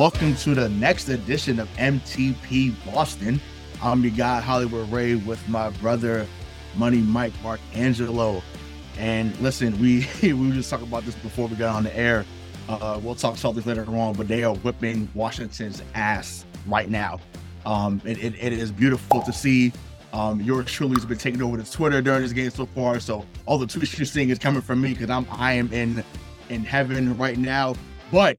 Welcome to the next edition of MTP Boston. I'm your guy, Hollywood Ray, with my brother, Money Mike Mark Angelo. And listen, we we were just talking about this before we got on the air. Uh, we'll talk Celtics later on, but they are whipping Washington's ass right now. Um, it, it, it is beautiful to see. Um, truly has been taking over the Twitter during this game so far. So all the tweets you're seeing is coming from me because I'm I am in in heaven right now. But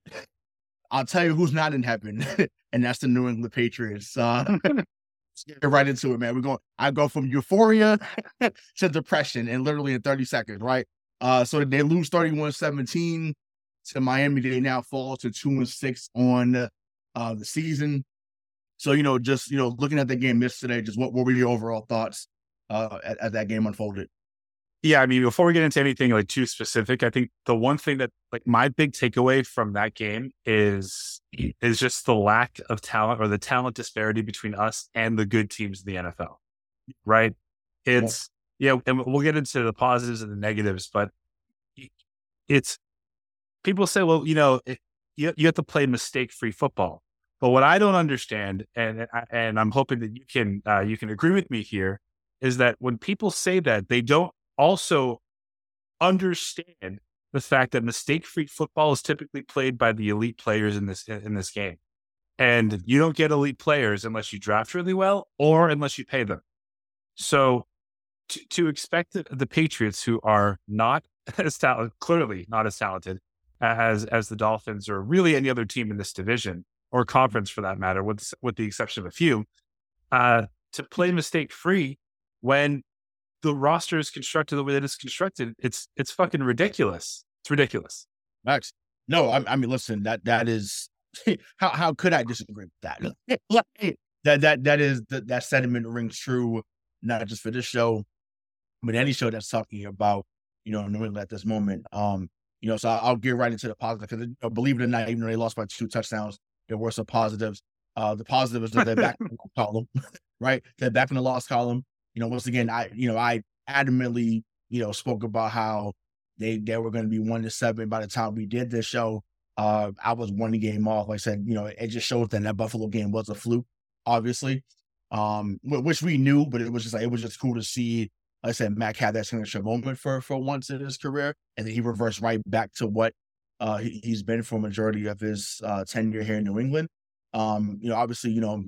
I'll tell you who's not in heaven, and that's the New England Patriots. Uh, let's get right into it, man. We're going. I go from euphoria to depression in literally in 30 seconds, right? Uh, so they lose 31-17 to Miami. They now fall to two and six on uh, the season. So you know, just you know, looking at the game yesterday, just what, what were your overall thoughts uh, as, as that game unfolded? Yeah, I mean, before we get into anything like too specific, I think the one thing that like my big takeaway from that game is is just the lack of talent or the talent disparity between us and the good teams in the NFL. Right? It's yeah, and we'll get into the positives and the negatives, but it's people say, well, you know, it, you you have to play mistake free football. But what I don't understand, and and I'm hoping that you can uh, you can agree with me here, is that when people say that they don't also understand the fact that mistake-free football is typically played by the elite players in this in this game. And you don't get elite players unless you draft really well or unless you pay them. So to, to expect the, the Patriots, who are not as talented, clearly not as talented as as the Dolphins or really any other team in this division or conference for that matter, with with the exception of a few, uh, to play mistake free when the roster is constructed the way that it's constructed, it's it's fucking ridiculous. It's ridiculous. Max, no, I, I mean, listen, that that is how how could I disagree with that? that that that is that, that sentiment rings true, not just for this show, but any show that's talking about you know New England at this moment. Um, you know, so I'll, I'll get right into the positive because you know, believe it or not, even though they lost by two touchdowns, there were some positives. Uh, the positive is that they're back in the column, right? They're back in the loss column you know, once again, I, you know, I adamantly, you know, spoke about how they they were going to be one to seven by the time we did this show. Uh, I was one game off. Like I said, you know, it just shows that that Buffalo game was a fluke, obviously, um, which we knew, but it was just like it was just cool to see. Like I said, Mac had that signature moment for for once in his career, and then he reversed right back to what uh, he, has been for majority of his uh, tenure here in New England. Um, you know, obviously, you know,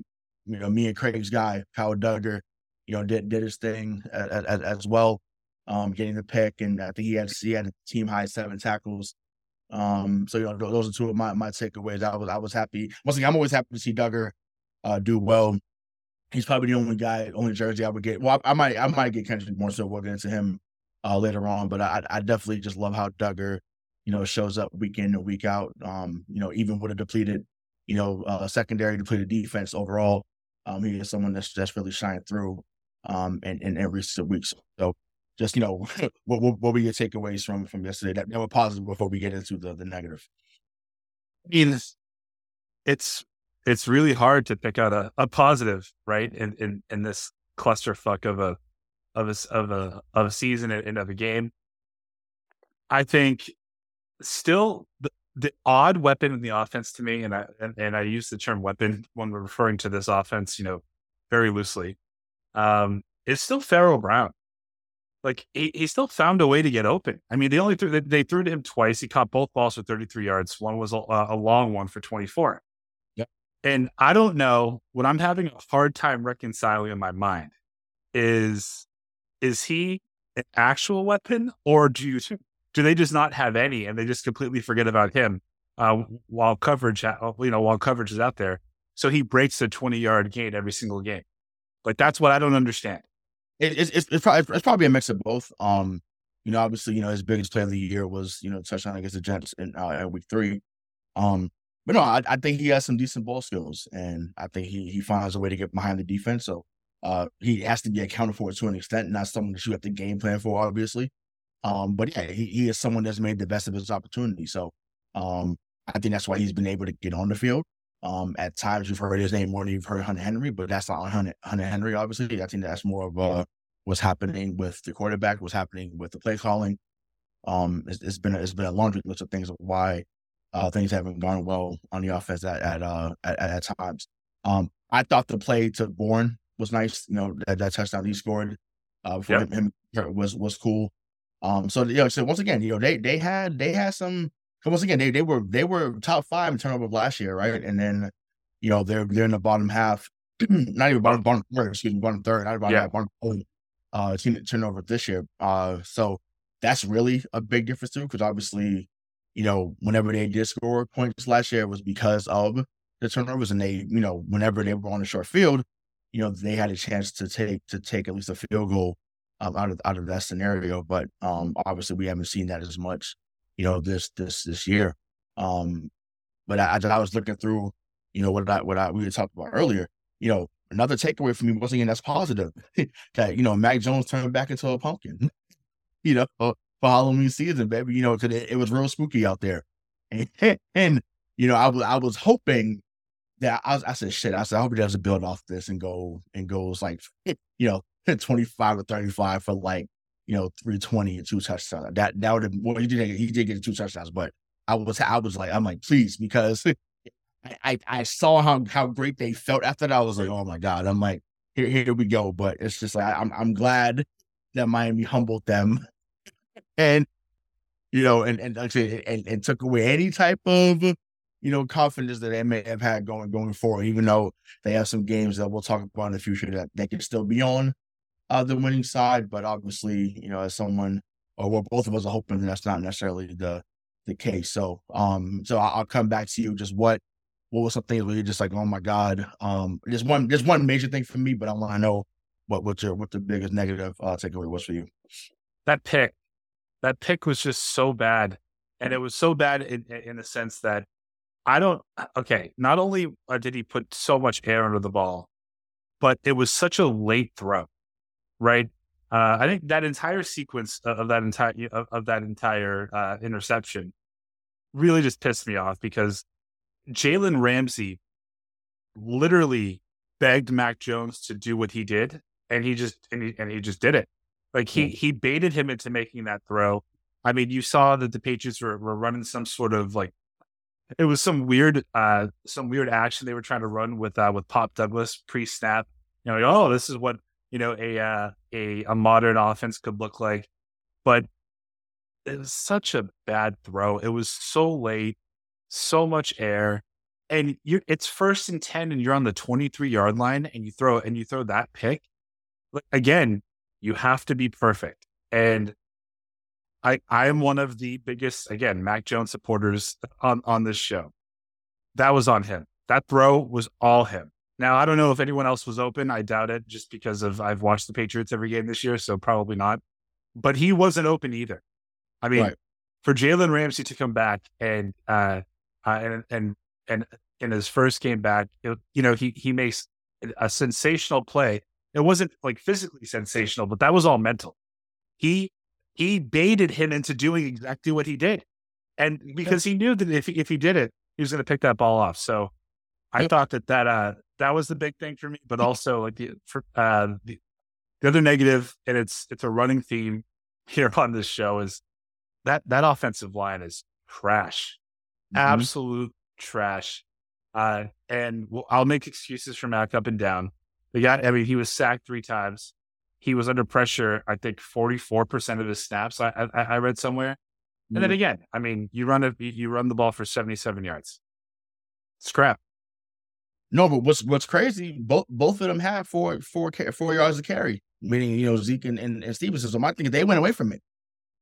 you know, me and Craig's guy, Kyle Dugger, you know, did did his thing as, as well, um, getting the pick, and I think he had he had a team high seven tackles. Um, so you know, those are two of my my takeaways. I was I was happy. Once again, I'm always happy to see Dugger uh, do well. He's probably the only guy, only jersey I would get. Well, I, I might I might get Kendrick more so. We'll get into him uh, later on, but I I definitely just love how Dugger, you know, shows up week in and week out. Um, you know, even with a depleted, you know, uh, secondary depleted defense overall, um, he is someone that's that's really shined through um, in, in, in recent weeks. So just, you know, what, what, what were your takeaways from, from yesterday that, that were positive before we get into the, the negative? I mean, it's, it's really hard to pick out a, a positive, right? In, in, in this clusterfuck of a, of a, of a, of a season and of a game. I think still the, the odd weapon in the offense to me, and I and, and, I use the term weapon when we're referring to this offense, you know, very loosely, um, is still Pharaoh Brown. Like he, he still found a way to get open. I mean, they only threw they, they threw to him twice. He caught both balls for 33 yards. One was a, a long one for 24. Yep. And I don't know what I'm having a hard time reconciling in my mind is is he an actual weapon or do you do they just not have any and they just completely forget about him uh, while coverage you know while coverage is out there so he breaks a 20 yard gain every single game like that's what I don't understand. It, it's, it's, it's, probably, it's probably a mix of both. Um, you know, obviously, you know, his biggest play of the year was, you know, touchdown against the Jets in uh, week three. Um, but no, I, I, think he has some decent ball skills, and I think he he finds a way to get behind the defense. So uh, he has to be accounted for to an extent, not someone that you have to game plan for, obviously. Um, but yeah, he, he is someone that's made the best of his opportunity. So um, I think that's why he's been able to get on the field. Um, at times you've heard his name more than you've heard Hunter Henry, but that's not Hunter, Hunter Henry, obviously. I think that's more of uh, what's happening with the quarterback, what's happening with the play calling. Um, it's, it's been a, it's been a laundry list of things of why uh, things haven't gone well on the offense at at uh, at, at, times. Um, I thought the play to Bourne was nice. You know that, that touchdown he scored uh, for yep. him, him was was cool. Um, so you know, so once again, you know they they had they had some once again, they they were they were top five in turnover last year, right? And then, you know, they're they're in the bottom half, not even bottom bottom third, excuse me, bottom third, not bottom yeah. half, bottom third, uh, team turnover this year. Uh, so that's really a big difference too, because obviously, you know, whenever they did score points last year, it was because of the turnovers, and they, you know, whenever they were on the short field, you know, they had a chance to take to take at least a field goal um, out of out of that scenario. But um, obviously, we haven't seen that as much you know, this this this year. Um, but I, I was looking through, you know, what I what I we talking about earlier. You know, another takeaway for me once again that's positive. that you know, Mac Jones turned back into a pumpkin. you know, for Halloween season, baby. You know, because it, it, was real spooky out there, and, and you know, I was I was hoping that I, was, I said shit. I said I hope he doesn't build off this and go and goes like you know twenty five or thirty five for like you know, 320 and two touchdowns. That that would have well, he did he did get two touchdowns, but I was I was like, I'm like, please, because I, I, I saw how how great they felt after that. I was like, oh my God. I'm like, here, here we go. But it's just like I'm I'm glad that Miami humbled them and you know, and and and, and took away any type of you know confidence that they may have had going going forward, even though they have some games that we'll talk about in the future that they can still be on uh, the winning side, but obviously, you know, as someone or what both of us are hoping that's not necessarily the the case. So, um, so I'll come back to you. Just what what was something where you're just like, oh my god, um, just one just one major thing for me, but I want to know what what your what the biggest negative uh, takeaway was for you. That pick, that pick was just so bad, and it was so bad in in the sense that I don't. Okay, not only uh, did he put so much air under the ball, but it was such a late throw right? Uh, I think that entire sequence of that entire of, of that entire uh, interception really just pissed me off because Jalen Ramsey literally begged Mac Jones to do what he did, and he just and he, and he just did it. Like he he baited him into making that throw. I mean, you saw that the Patriots were, were running some sort of like it was some weird uh some weird action they were trying to run with uh with Pop Douglas pre snap. You know, like, oh, this is what you know a uh, a a modern offense could look like. But it was such a bad throw. It was so late, so much air, and you it's first and ten, and you're on the 23 yard line, and you throw and you throw that pick. Again, you have to be perfect, and I I am one of the biggest again Mac Jones supporters on on this show. That was on him. That throw was all him. Now, I don't know if anyone else was open. I doubt it just because of I've watched the Patriots every game this year, so probably not. But he wasn't open either. I mean, right. for Jalen Ramsey to come back and uh, uh, and and and in his first game back, it, you know, he he makes a sensational play. It wasn't like physically sensational, but that was all mental. He he baited him into doing exactly what he did, and because he knew that if if he did it, he was going to pick that ball off. So I thought that that uh that was the big thing for me, but also like the for, uh the, the other negative, and it's it's a running theme here on this show is that that offensive line is trash, mm-hmm. absolute trash. Uh, and we'll, I'll make excuses for Mac up and down. The guy, I mean, he was sacked three times. he was under pressure. I think forty four percent of his snaps. I, I, I read somewhere. And then Mhm. again, I mean, you run a you run the ball for seventy seven yards. Scrap. No, but what's what's crazy? Both both of them had four four four yards of carry, meaning you know Zeke and, and, and Stevenson. So my thing, is they went away from it.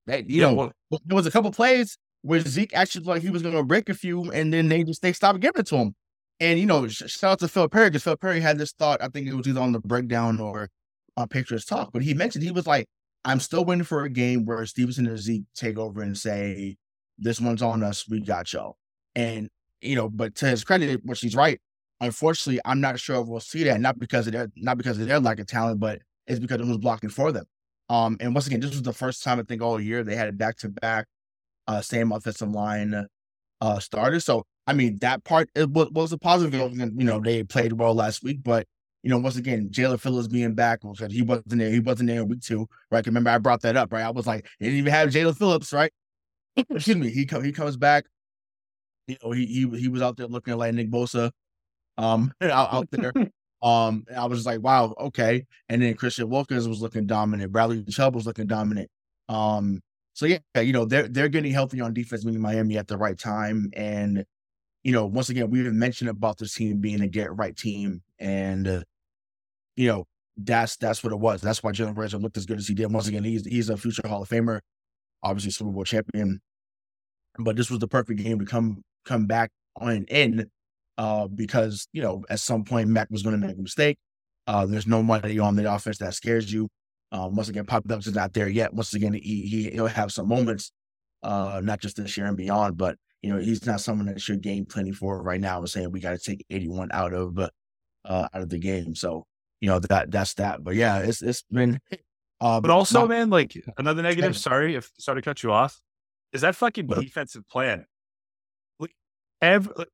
They, you Yeah, know, well- there was a couple plays where Zeke actually like he was going to break a few, and then they just they stopped giving it to him. And you know, shout out to Phil Perry because Phil Perry had this thought. I think it was either on the breakdown or on Patriots Talk, but he mentioned he was like, "I'm still waiting for a game where Stevenson and Zeke take over and say, this one's on us. We got y'all." And you know, but to his credit, which he's right. Unfortunately, I'm not sure if we'll see that. Not because of their not because of their lack of talent, but it's because it was blocking for them. Um, and once again, this was the first time I think all year they had it back to back, same offensive line, uh, starters. So I mean that part it was, was a positive. You know, they played well last week, but you know, once again, Jaelan Phillips being back he wasn't there. He wasn't there in week two, right? Remember, I brought that up, right? I was like, they didn't even have Jaelan Phillips, right? Excuse me. He he comes back. You know, he he he was out there looking like Nick Bosa, um, out, out there. Um, and I was just like, wow, okay. And then Christian Wilkins was looking dominant. Bradley Chubb was looking dominant. Um, so yeah, you know, they're they're getting healthy on defense, meaning Miami at the right time. And you know, once again, we have mentioned about this team being a get right team, and uh, you know, that's that's what it was. That's why Jalen Ramsey looked as good as he did. Once again, he's he's a future Hall of Famer, obviously Super Bowl champion. But this was the perfect game to come come back on in, uh, because you know at some point Mac was going to make a mistake. Uh, there's no money on the offense that scares you. Um, once again, Pop Dunks is not there yet. Once again, he, he he'll have some moments, uh, not just this year and beyond, but you know he's not someone that should game plenty for right now. I'm saying we got to take 81 out of uh, out of the game. So you know that that's that. But yeah, it's it's been. Uh, But also, my- man, like another negative. Sorry if sorry to cut you off. Is that fucking defensive plan? Like, ev- like,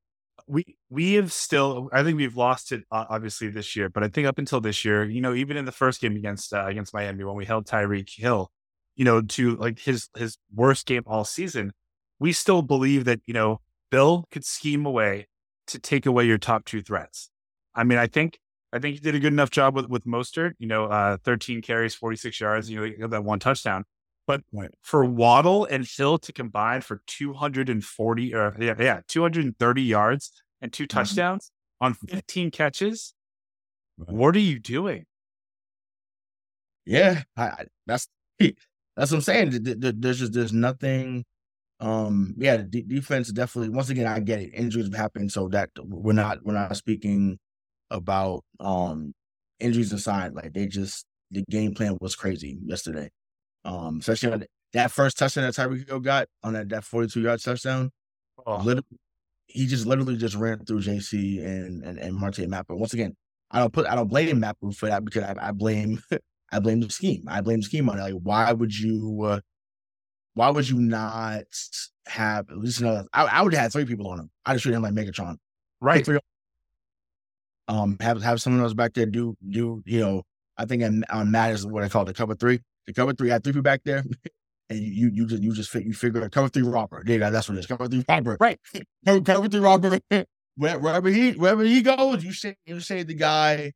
we we have still. I think we've lost it uh, obviously this year, but I think up until this year, you know, even in the first game against uh, against Miami when we held Tyreek Hill, you know, to like his his worst game all season, we still believe that you know Bill could scheme away to take away your top two threats. I mean, I think I think he did a good enough job with with Mostert. You know, uh, 13 carries, 46 yards. You know, that one touchdown. But Right. for Waddle and Hill to combine for 240 or yeah, yeah, 230 yards and two touchdowns on 15 catches, Right. what are you doing? Yeah, I, that's that's what I'm saying. Th- th- th- There's just there's nothing. Um, yeah, the defense definitely. Once again, I get it. Injuries have happened, so that we're not we're not speaking about um injuries aside. Like they just the game plan was crazy yesterday. Um, especially on that first touchdown that Tyreek Hill got on that that 42 yard touchdown. Oh, he just literally just ran through JC and and, and Marte Mapu. Once again, I don't put I don't blame Mapu for that because I, I blame I blame the scheme. I blame the scheme on it. Like, why would you? Uh, why would you not have at least another? I, I would have had three people on him. I just treat him like Megatron. right. Three. Um, have have someone else back there do do you know? I think on, on Matt is what I call the cover three. The cover three had three people back there, and you you just you just fit you figure a cover three robber. There you. That's what it is. Cover three robber. Right. Cover, cover three robber. Wherever he wherever he goes, you say you say the guy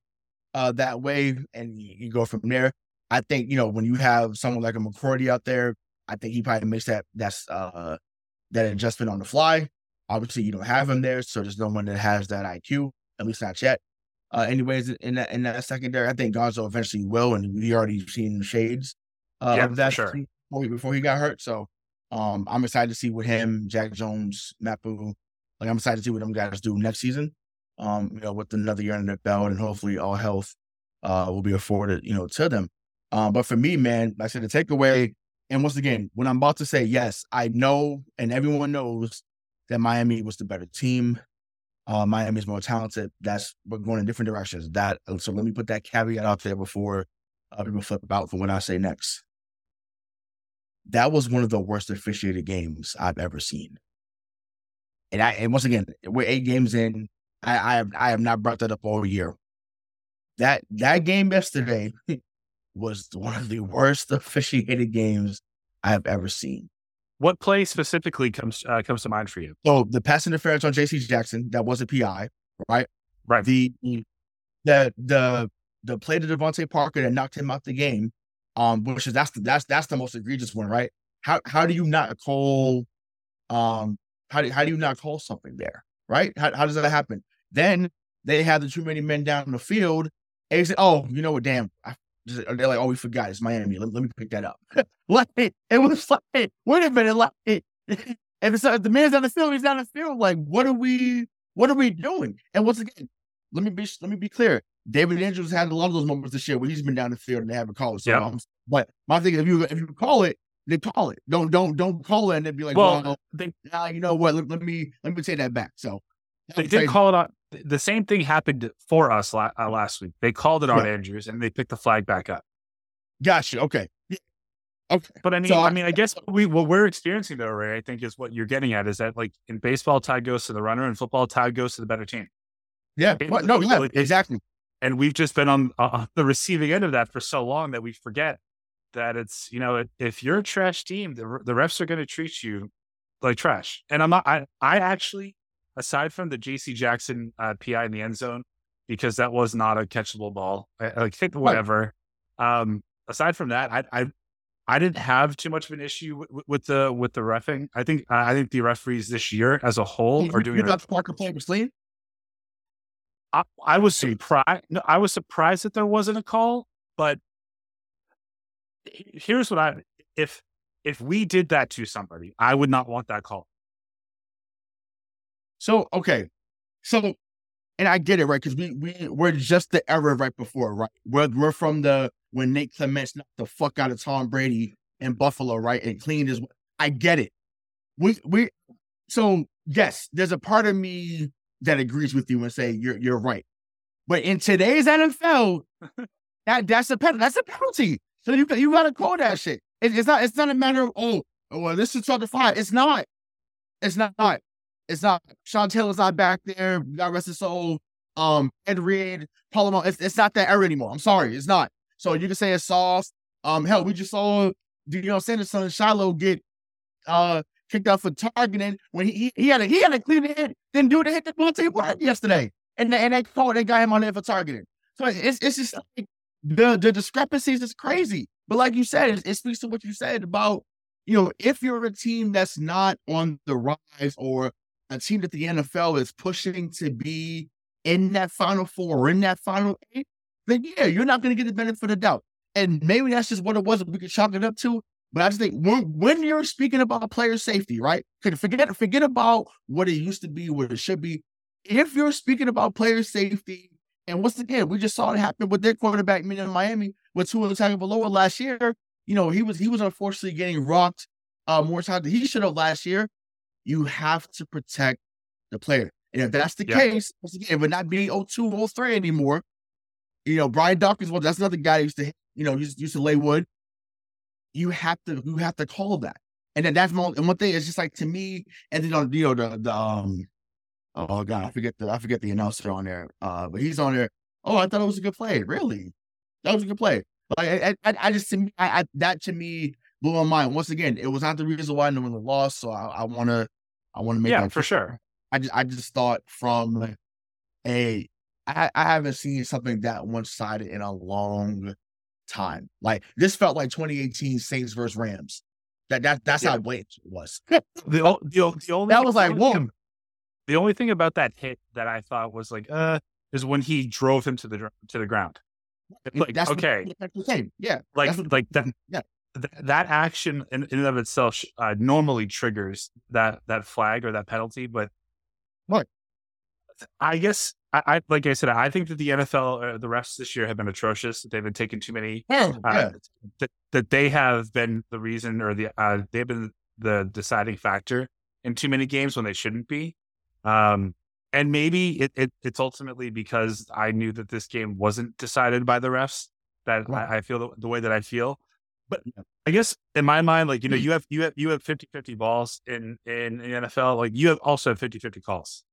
uh that way, and you, you go from there. I think you know when you have someone like a McCourty out there, I think he probably makes that that's uh that adjustment on the fly. Obviously, you don't have him there, so there's no one that has that IQ, at least not yet. Uh, anyways, in that in that secondary, I think Gonzo eventually will, and we already seen the shades uh, Yeah, of that sure. before, he, before he got hurt. So, um, I'm excited to see what him, Jack Jones, Mapu, like I'm excited to see what them guys do next season. Um, you know, with another year in their belt, and hopefully all health uh will be afforded, you know, to them. Um, but for me, man, like I said, the takeaway, and once again, when I'm about to say yes, I know, and everyone knows that Miami was the better team. Uh, Miami is more talented. That's we're going in different directions. That so let me put that caveat out there before uh, people flip about for what I say next. That was one of the worst officiated games I've ever seen. And I and once again, we're eight games in. I I have I have not brought that up all year. That that game yesterday was one of the worst officiated games I have ever seen. What play specifically comes uh, comes to mind for you? So the pass interference on JC Jackson, that was a PI, right? Right. The the the the play to DeVante Parker that knocked him out the game, um, which is that's the that's that's the most egregious one, right? How how do you not call um how do how do you not call something there? Right? How how does that happen? Then they had the too many men down in the field, and they said, Oh, you know what, damn, I, they're like, Oh, we forgot it's Miami. Let, let me pick that up. like it was like, wait a minute, like it's if the man's down the field, he's down the field. Like, what are we what are we doing? And once again, let me be let me be clear. David Andrews had a lot of those moments this year where he's been down the field and they haven't called it. So Yeah. um, but my thing, if you if you call it, they call it. Don't don't don't call it and then be like, Well, well, they nah, you know what? Let, let me let me take that back. So they did call it on. The same thing happened for us la- uh, last week. They called it on Yeah. Andrews and they picked the flag back up. Gotcha. Okay. Yeah. Okay. But I mean, So I I- mean, I guess we what we're experiencing though, Ray, I think is what you're getting at is that like in baseball, tide goes to the runner, and football, tide goes to the better team. Yeah. It- But no, yeah, it- exactly. And we've just been on uh, the receiving end of that for so long that we forget that it's you know if you're a trash team, the the refs are going to treat you like trash. And I'm not. I I actually, aside from the J.C. Jackson uh, PI in the end zone, because that was not a catchable ball. like whatever. Um, aside from that, I I I didn't have too much of an issue with, with the with the refing. I think I think the referees this year as a whole You, are doing you thought Parker play was clean? I, I was surprised. No, I was surprised that there wasn't a call. But here's what I if if we did that to somebody, I would not want that call. So okay, so and I get it right because we we we're just the era right before right. We're we're from the when Nate Clements knocked the fuck out of Tom Brady in Buffalo right and cleaned his. I get it. We we so yes, there's a part of me that agrees with you and say you're you're right. But in today's NFL, that that's a penalty. that's a penalty. So you you gotta call that shit. It, it's not it's not a matter of oh, oh well this is twelve to five. It's not. It's not. It's not. Sean Taylor's not back there. God rest his soul. Um, Ed Reed, Polamalu. It's, it's not that era anymore. I'm sorry, it's not. So you can say it's soft. Um, hell, we just saw Deion Sanders' son Shiloh get uh kicked out for targeting when he he, had a he had a clean head, didn't do the hit that Monte Black yesterday, and they, and they called they got him on there for targeting. So it's it's just like the the discrepancies is crazy. But like you said, it, it speaks to what you said about you know if you're a team that's not on the rise or a team that the NFL is pushing to be in that final four or in that final eight, then yeah, you're not going to get the benefit of the doubt. And maybe that's just what it was. We could chalk it up to. But I just think when, when you're speaking about player safety, right? Forget forget about what it used to be, what it should be. If you're speaking about player safety, and once again, we just saw it happen with their quarterback, meaning Miami, with Tua Tagovailoa last year. You know, he was he was unfortunately getting rocked uh, more times than he should have last year. You have to protect the player. And if that's the Yeah. case, once again, it would not be 02, 03 anymore. You know, Brian Dawkins, well, that's another guy that used to, you know, used, used to lay wood. You have to, you have to call that. And then that's one, and one thing is just like to me, and then on, you know, the, the, um, oh God, I forget the, I forget the announcer on there. Uh, but he's on there. Oh, I thought it was a good play. Really? That was a good play. Like, I, I, I just, to me, I, I, that to me blew my mind. Once again, it was not the reason why New England lost. So I, I want to, I want to make Yeah, for sure. I just I just thought from a I, I haven't seen something that one sided in a long time. Like this felt like 2018 Saints versus Rams. That that that's Yeah. how it was. The, the, the only That was like, whoa. thing- The only thing about that hit that I thought was like, uh, is when he drove him to the to the ground. Like, that's what- okay, that's the. Yeah. like what- like that yeah. th- that action in, in and of itself sh- uh, normally triggers that that flag or that penalty but Right. i guess I, I like i said i think that the nfl uh, the refs this year have been atrocious they've been taking too many Yeah, uh, yeah. that, that they have been the reason or the uh, they've been the deciding factor in too many games when they shouldn't be um and maybe it, it it's ultimately because i knew that this game wasn't decided by the refs that Right. I, I feel the, the way that i feel but I guess in my mind, like, you Hmm. know, you have you have you have 50-50 balls in, in the NFL. Like you have also have 50-50 calls.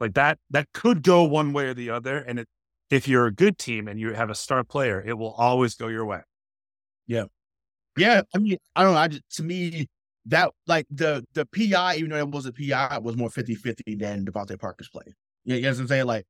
Like that that could go one way or the other. And it, if you're a good team and you have a star player, it will always go your way. Yeah, Yeah. I mean, I don't know. I just, to me, that like the the PI, even though it was a PI, was more 50-50 than DeVante Parker's play. You know what I'm saying? Like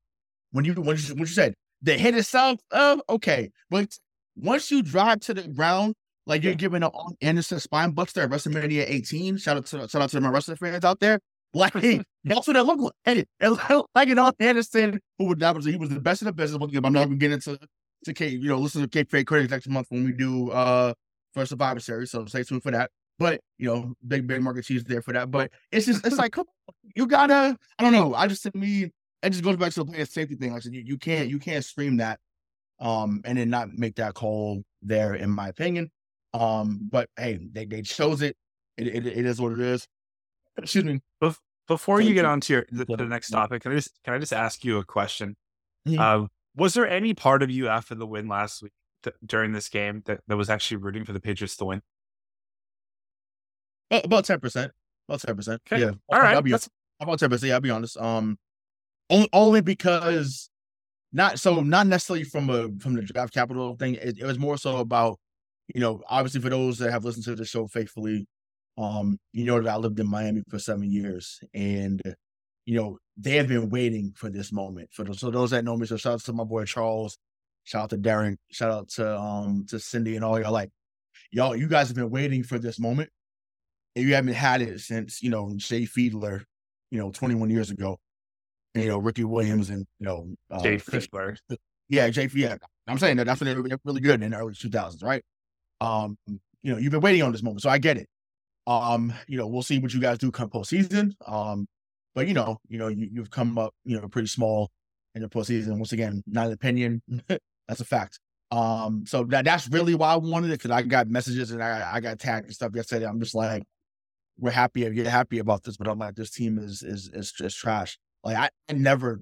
when you when you, when you said the hit itself, uh, okay. But once you drive to the ground, like you're giving an Anderson spine buster at WrestleMania 18. Shout out to shout out to my wrestling fans out there. Like that's what it looked like. It, it looked like an Arn Anderson who that was he was the best in the business. I'm not gonna get into to K, you know, listen to Kayfabe Critics next month when we do uh for Survivor Series. So stay tuned for that. But you know, big big market cheese there for that. But it's just it's like you gotta. I don't know. I just to me it just goes back to the player safety thing. Like I said, you, you can't you can't stream that um and then not make that call there, in my opinion. Um, but hey, they they chose it. It it, it is what it is. Excuse me. Before you get on to your the, the next topic, can I just can I just ask you a question? Mm-hmm. Uh, was there any part of you after the win last week th- during this game that, that was actually rooting for the Patriots to win? About ten percent. About ten percent. Okay. Yeah. All right. I'll be, about ten percent. Yeah, I'll be honest. Um, only, only because not so not necessarily from a from the draft capital thing. It, it, was more so about you know obviously for those that have listened to the show faithfully, um, you know that I lived in Miami for seven years, and you know they have been waiting for this moment. For those, so those that know me, so shout out to my boy Charles, shout out to Darren, shout out to um to Cindy and all y'all. Like y'all, you guys have been waiting for this moment, and you haven't had it since you know Jay Fiedler, you know, 21 years ago you know, Ricky Williams and, you know, uh, Jay Fiedler. Yeah, Jay Yeah, I'm saying that that's when they were really good in the early 2000s, right? Um, you know, you've been waiting on this moment, so I get it. Um, you know, we'll see what you guys do come postseason. Um, but you know, you know, you, you've come up, you know, pretty small in the postseason. Once again, not an opinion, that's a fact. Um, so that that's really why I wanted it because I got messages and I I got tagged and stuff yesterday. I'm just like, we're happy, you're happy about this, but I'm like, this team is is is, is trash. Like I, I never,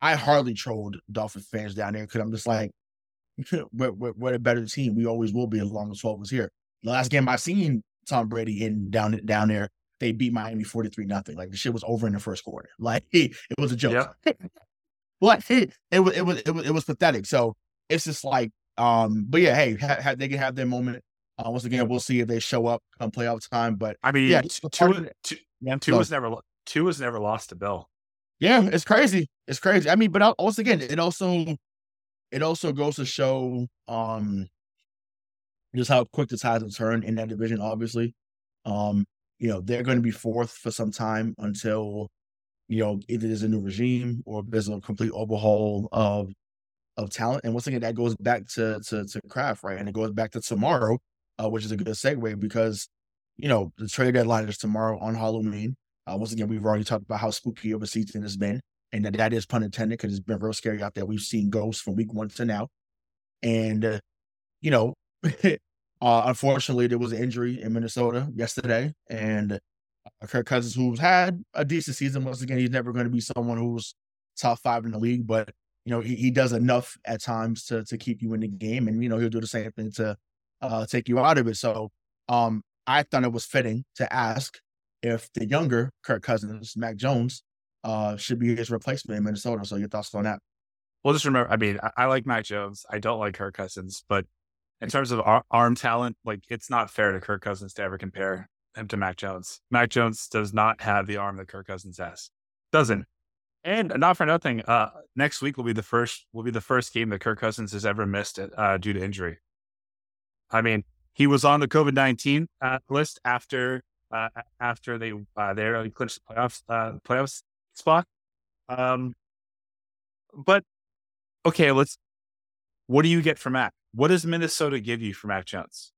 I hardly trolled Dolphin fans down there because I'm just like, we're, we're, we're, a better team. We always will be as long as 12 was here. The last game I seen Tom Brady in down down there, they beat Miami 43 nothing. Like the shit was over in the first quarter. Like it, it was a joke. Yep. but it, it was it was it was it was pathetic. So it's just like, um, but yeah, hey, ha, ha, they can have their moment. Uh, once again, we'll see if they show up come playoff time. But I mean, yeah, two, two, two, two was never two was never lost to Bill. Yeah, it's crazy. It's crazy. I mean, but also again, it also it also goes to show um just how quick the tides will turn in that division. Obviously, um, you know they're going to be fourth for some time until you know either there's a new regime or there's a complete overhaul of of talent. And once again, that goes back to to to Kraft, right? And it goes back to tomorrow, uh, which is a good segue because you know the trade deadline is tomorrow on Halloween. Uh, once again, we've already talked about how spooky of a season has been, and that, that is pun intended because it's been real scary out there. We've seen ghosts from week one to now, and uh, you know, uh, unfortunately, there was an injury in Minnesota yesterday, and uh, Kirk Cousins, who's had a decent season, once again, he's never going to be someone who's top five in the league, but you know, he, he does enough at times to to keep you in the game, and you know, he'll do the same thing to uh, take you out of it. So, um, I thought it was fitting to ask if the younger Kirk Cousins, Mac Jones, uh, should be his replacement in Minnesota. So your thoughts on that? Well, just remember, I mean, I, I like Mac Jones. I don't like Kirk Cousins, but in terms of ar- arm talent, like it's not fair to Kirk Cousins to ever compare him to Mac Jones. Mac Jones does not have the arm that Kirk Cousins has. Doesn't. And not for nothing, uh, next week will be the first will be the first game that Kirk Cousins has ever missed uh, due to injury. I mean, he was on the COVID nineteen uh, list after uh, after they uh, they already clinched the playoffs uh, playoffs spot. Um, but okay, let's. What do you get from Mac? What does Minnesota give you for Mac Jones?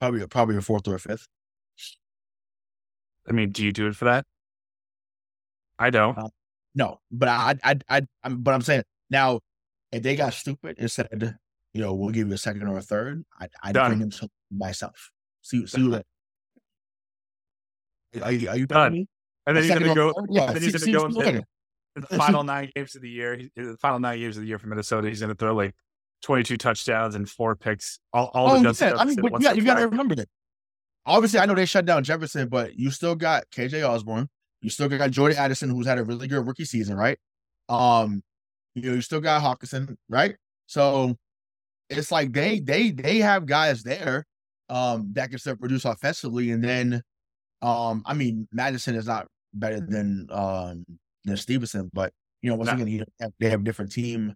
Probably probably a fourth or a fifth. I mean, do you do it for that? I don't. Uh, no, but I, I, I, I'm, but I'm saying now, if they got stupid and said, you know, we'll give you a second or a third, I, I'd Done. bring him to myself. See, see what are you, are you done? And then he's going to go. Yeah, then he's going to go into the final nine games of the year. The final nine games of the year for Minnesota, he's going to throw like 22 touchdowns and four picks. All, all oh, the yeah. I mean, you got, you got to remember that. Obviously, I know they shut down Jefferson, but you still got KJ Osborn. You still got Jordan Addison, who's had a really good rookie season, right? Um, you know, you still got Hockenson, right? So it's like they they they have guys there um that can still produce offensively, and then um, I mean, Mattison is not better than um than Stevenson, but you know, once no. again, have, they have different team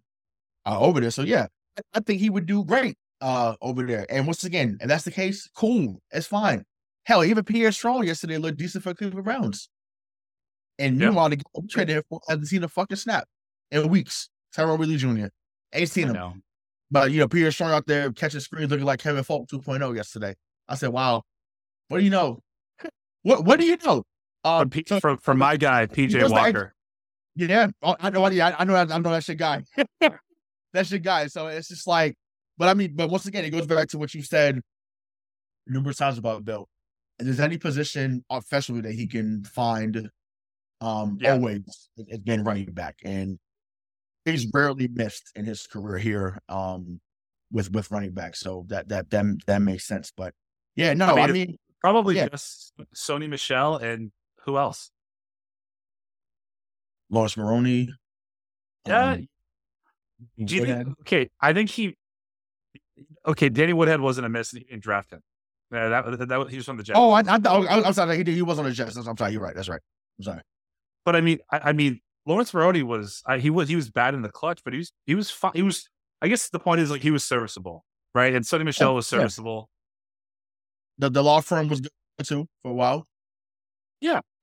uh, over there. So yeah, I, think he would do great uh, over there. And once again, if that's the case, cool, it's fine. Hell, even Pierre Strong yesterday looked decent for Cleveland Browns. And Yeah. meanwhile, the guy we traded him for hasn't seen a fucking snap in weeks. Tyrone Wheatley Jr. Ain't seen him. But you know, Pierre Strong out there catching screens looking like Kevin Faulk 2.0 yesterday. I said, Wow, what do you know? what what do you know? Um, From, P- so- from, from my guy, PJ Walker. yeah, oh, I know. Yeah, I know. I know that's your guy. that's your guy. So it's just like, but I mean, but once again, it goes back to what you said numerous times about Bill. If there's any position offensively that he can find, um, Yeah. always it's been running back, and he's rarely missed in his career here, um, with with running back. So that that that that makes sense. But yeah, no, I I mean, mean, Probably Yeah. just Sony Michel and who else? Laurence Maroney. Yeah. um, Do you think, okay, I think he. Okay, Danny Woodhead wasn't a miss. and He didn't draft him. Yeah, that, that, that he was from the Jets. Oh, I, I, I, oh, I'm sorry. He, he was on the Jets. I'm sorry. You're right. That's right. I'm sorry. But I mean, I, I mean, Laurence Maroney was I, he was he was bad in the clutch, but he was he was fine. He was. I guess the point is like he was serviceable, right? And Sony oh, Michel was yeah. serviceable. The the law firm was good too for a while.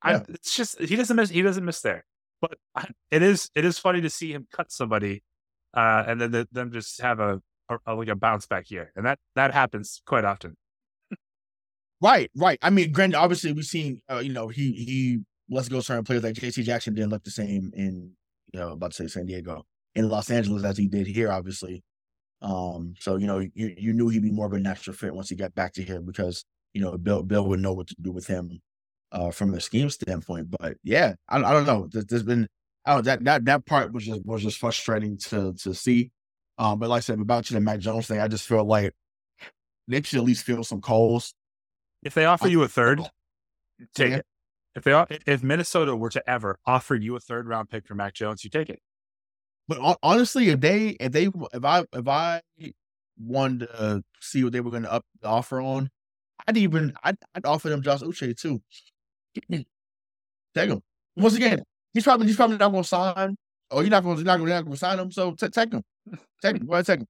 I, Yeah. it's just he doesn't miss. He doesn't miss there. But I, it is it is funny to see him cut somebody, uh, and then the, them just have a, a, a like a bounce back year, and that that happens quite often. Right, right. I mean, granted, obviously we've seen, uh, you know, he he let's go certain players like J.C. Jackson didn't look the same in, you know, about to say San Diego in Los Angeles as he did here, obviously. Um, so you know, you you knew he'd be more of a natural fit once he got back to here because you know Bill Bill would know what to do with him, uh, from a scheme standpoint. But yeah, I, I don't know. There's, there's been, Don't that that that part was just was just frustrating to to see. Um, but like I said about you the Mac Jones thing, I just feel like they should at least feel some calls. If they offer I- you a third, take Yeah. it. If they if Minnesota were to ever offer you a third round pick for Mac Jones, you take it. But honestly, if they if they if I if I wanted to see what they were going to up the offer on, I'd even I'd, I'd offer them Josh Uche too. Take him once again. He's probably he's probably not going to sign, Oh, you're not going to not going to sign him. So t- take him, take him. Go ahead, take him.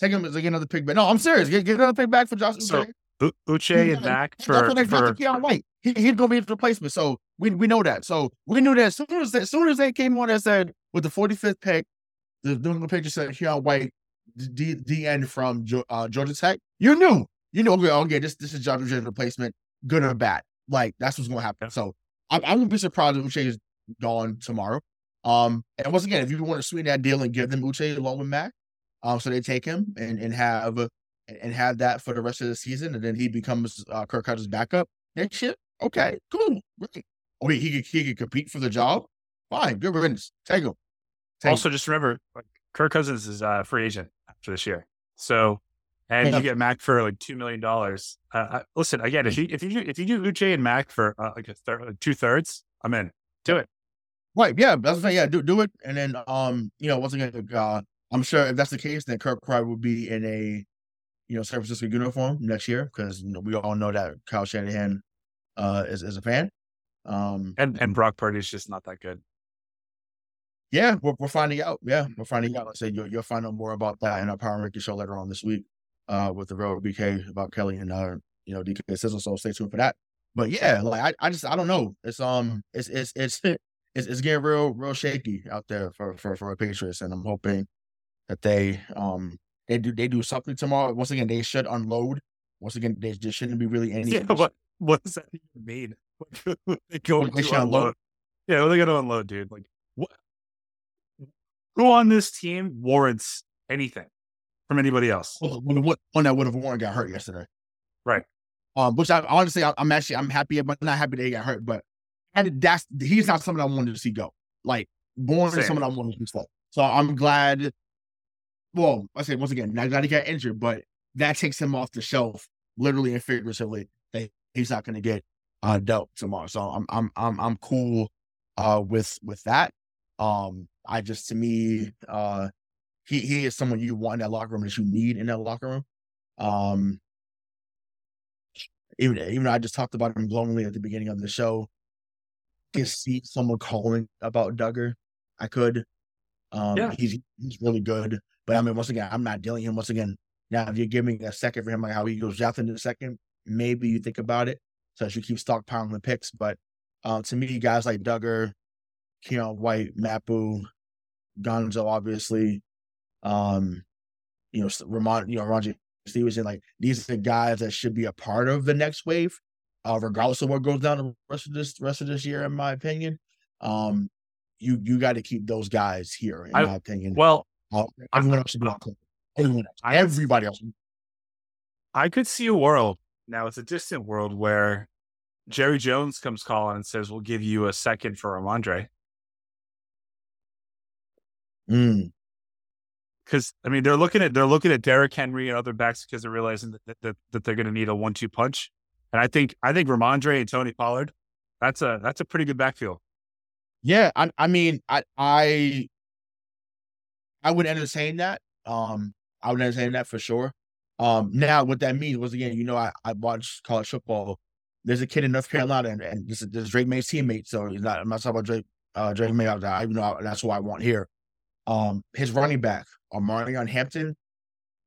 Take him as like another pick back. No, I'm serious. Get, get another pick back for Josh So, Uche. And Mac That's for when they for Keion White. He, he's going to be his replacement. So we we know that. So we knew that as soon as as soon as they came on and said with the 45th pick, the New England Patriots said Keion White, D, DN from uh, Georgia Tech. You knew, you know, okay, okay, this this is Josh Uche's replacement, good or bad. Like that's what's going to happen. Yeah. So I'm, I'm gonna be surprised if Uche is gone tomorrow. Um, and once again, if you want to sweeten that deal and give them Uche along with Mac, um, so they take him and and have uh, and have that for the rest of the season, and then he becomes uh, Kirk Cousins' backup next year. Okay, cool, great. Oh, he he could, he could compete for the job. Fine, good riddance. Take him. Take also just remember like, Kirk Cousins is a free agent after this year. So and you get Mac for like two million dollars. Uh, uh, listen again, if you if you do, if you do Uche and Mac for uh, like a third, like two thirds, I'm in. Do it. Right, yeah, that's what I'm saying. Yeah, do do it, and then um, you know, once again, uh, I'm sure if that's the case, then Kirk Cry will be in a, you know, San Francisco uniform next year because you know we all know that Kyle Shanahan, uh, is is a fan. Um, And and Brock Purdy is just not that good. yeah, we're, we're finding out. Yeah, we're finding out. Like I said, you'll, you'll find out more about that in our Power Ranking show later on this week, uh, with the real BK about Kelly and uh, you know, DK Sizzle. So stay tuned for that. But yeah, like I, I just I don't know. It's um, it's it's it's it's, it's getting real real shaky out there for for for Patriots, and I'm hoping that they um they do they do something tomorrow. Once again, they should unload. Once again, there just shouldn't be really any. Yeah, what what does that even mean? they go What they to should unload? unload. Yeah, what are they going to unload, dude? Like what? Who on this team warrants anything from anybody else? Well, one that would have Warren got hurt yesterday. Right. Um, which I honestly, I, I'm actually, I'm happy, but not happy that he got hurt. But and that's he's not someone I wanted to see go. Like Bourne Same. is someone I wanted to see stay. So I'm glad. Well, I say once again, not glad he got injured, but that takes him off the shelf, literally and figuratively. That he's not going to get uh dealt tomorrow. So I'm, I'm, I'm, I'm cool uh with with that. Um, I just to me, uh, he he is someone you want in that locker room that you need in that locker room. Um, even even though I just talked about him glowingly at the beginning of the show, can see someone calling about Dugger. I could. Um, Yeah. he's he's really good. But I mean, once again, I'm not dealing him. Once again, now if you're giving a second for him, like how he goes drafted in the second, maybe you think about it. So as you keep stockpiling the picks. But uh, to me, guys like Dugger, Keion White, Mapu, Gonzo, obviously, um, you know, Ramon, you know, Roger Stevenson, like these are the guys that should be a part of the next wave, uh, regardless of what goes down the rest of this rest of this year, in my opinion. Um, you you got to keep those guys here, in I, my opinion. Well, uh, everyone else should be on Everyone else, everybody else. I could see a world now. It's a distant world where Jerry Jones comes calling and says, "We'll give you a second for Rhamondre." Mm. Because I mean, they're looking at they're looking at Derrick Henry and other backs because they're realizing that that, that they're going to need a one-two punch. And I think I think Rhamondre and Tony Pollard, that's a that's a pretty good backfield. Yeah, I, I mean, I I I would entertain that. Um, I would entertain that for sure. Um, now what that means was again, you know, I I watch college football. There's a kid in North Carolina, and, and this is, this is Drake Maye's teammate. So he's not. I'm not talking about Drake. Uh, Drake Maye. I even know that's who I want here. Um, his running back, Omarion Hampton,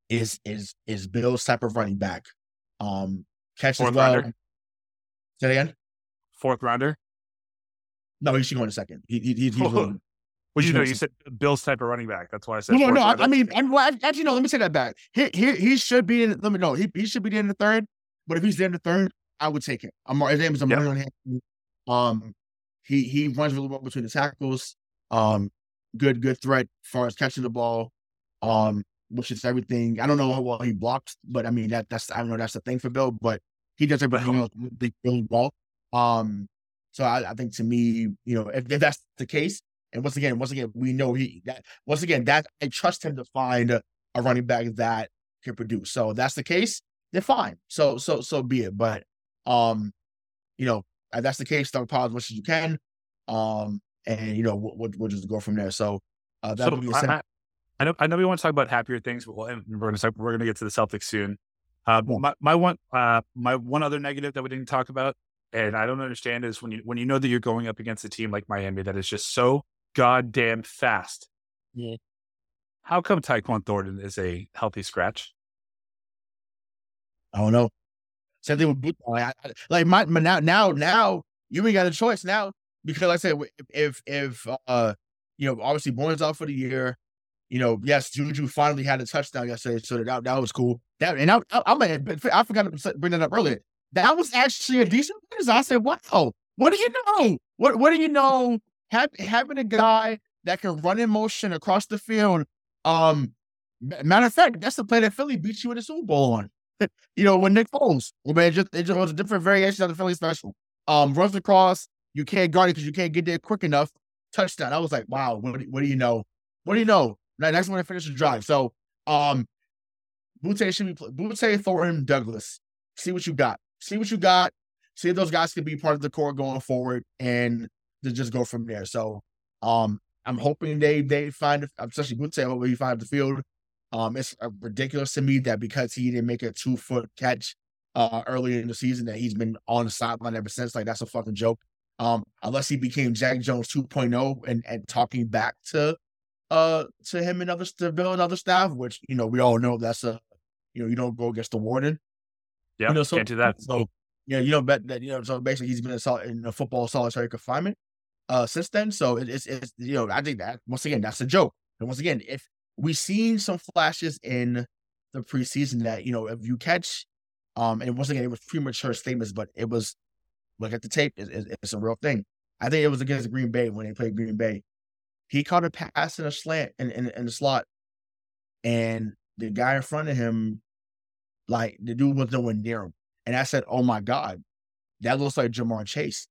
is is is Bill's type of running back. Um, catches Fourth well. rounder? Say that again. Fourth rounder. No, he should go in a second. He, he, he's, he's going- Well, you know, you said Bill's type of running back. That's why I said. No, no. I. I mean, and well, actually, no. Let me say that back. He, he, he should be in. Let me know. He, he should be in the third. But if he's there in the third, I would take him. I'm, his name is Yep. Omarion Hampton. Um, he he runs really well between the tackles. Um, good good threat as far as catching the ball. Um, which is everything. I don't know how well he blocked, but I mean that that's I don't know that's the thing for Bill, but he does everything else really, really well. Um, so I, I think to me, you know, if, if that's the case, and once again, once again, we know he that once again that I trust him to find a, a running back that can produce. So if that's the case, then fine. So so so be it. But um, you know, if that's the case, stockpile as much as you can. Um, and you know, we'll, we'll, we'll just go from there. So uh, that So would be a I, I, know I know we want to talk about happier things, but we'll, we're going to talk, we're going to get to the Celtics soon. Uh, my my one uh, my one other negative that we didn't talk about, and I don't understand is when you when you know that you're going up against a team like Miami that is just so goddamn fast. Yeah. How come Tyquan Thornton is a healthy scratch? I don't know. Same thing with Boutte. Like, I- I- like my, my now now now you ain't got a choice now because like I said if if uh you know obviously Bourne's out for the year. You know, yes, Juju finally had a touchdown yesterday, so that that was cool. That and I, I, a, I forgot to bring that up earlier. That was actually a decent win. I said, "Wow, what do you know? What what do you know? Have, having a guy that can run in motion across the field. Um, matter of fact, that's the play that Philly beat you in the Super Bowl on you know, when Nick Foles, I mean, it just, it just was a different variation of the Philly special. Um, runs across, you can't guard it because you can't get there quick enough. Touchdown. I was like, wow, what, what do you know? What do you know? Next one to finish the drive. So, um, Boutte should be Boutte, Thornton, Douglas. See what you got. See what you got. See if those guys can be part of the core going forward, and to just go from there. So, um, I'm hoping they they find, especially Boutte, I hope he finds the field. Um, it's uh, ridiculous to me that because he didn't make a two foot catch uh earlier in the season, that he's been on the sideline ever since. Like that's a fucking joke. Um, unless he became Jack Jones 2.0 and and talking back to uh to him and other to and other staff, which you know we all know that's a you know you don't go against the warden. Yeah, You know, so- can't do that. So yeah, you know, bet that you know, so basically he's been in, in a football solitary confinement uh since then. So it, it's it's you know, I think that once again that's a joke. And once again, if we've seen some flashes in the preseason that you know if you catch, um, and once again it was premature statements, but it was look at the tape, it, it- it's a real thing. I think it was against Green Bay when they played Green Bay. He caught a pass in a slant in, in, in the slot, and the guy in front of him, like the dude was nowhere near him. And I said, "Oh my god, that looks like Ja'Marr Chase."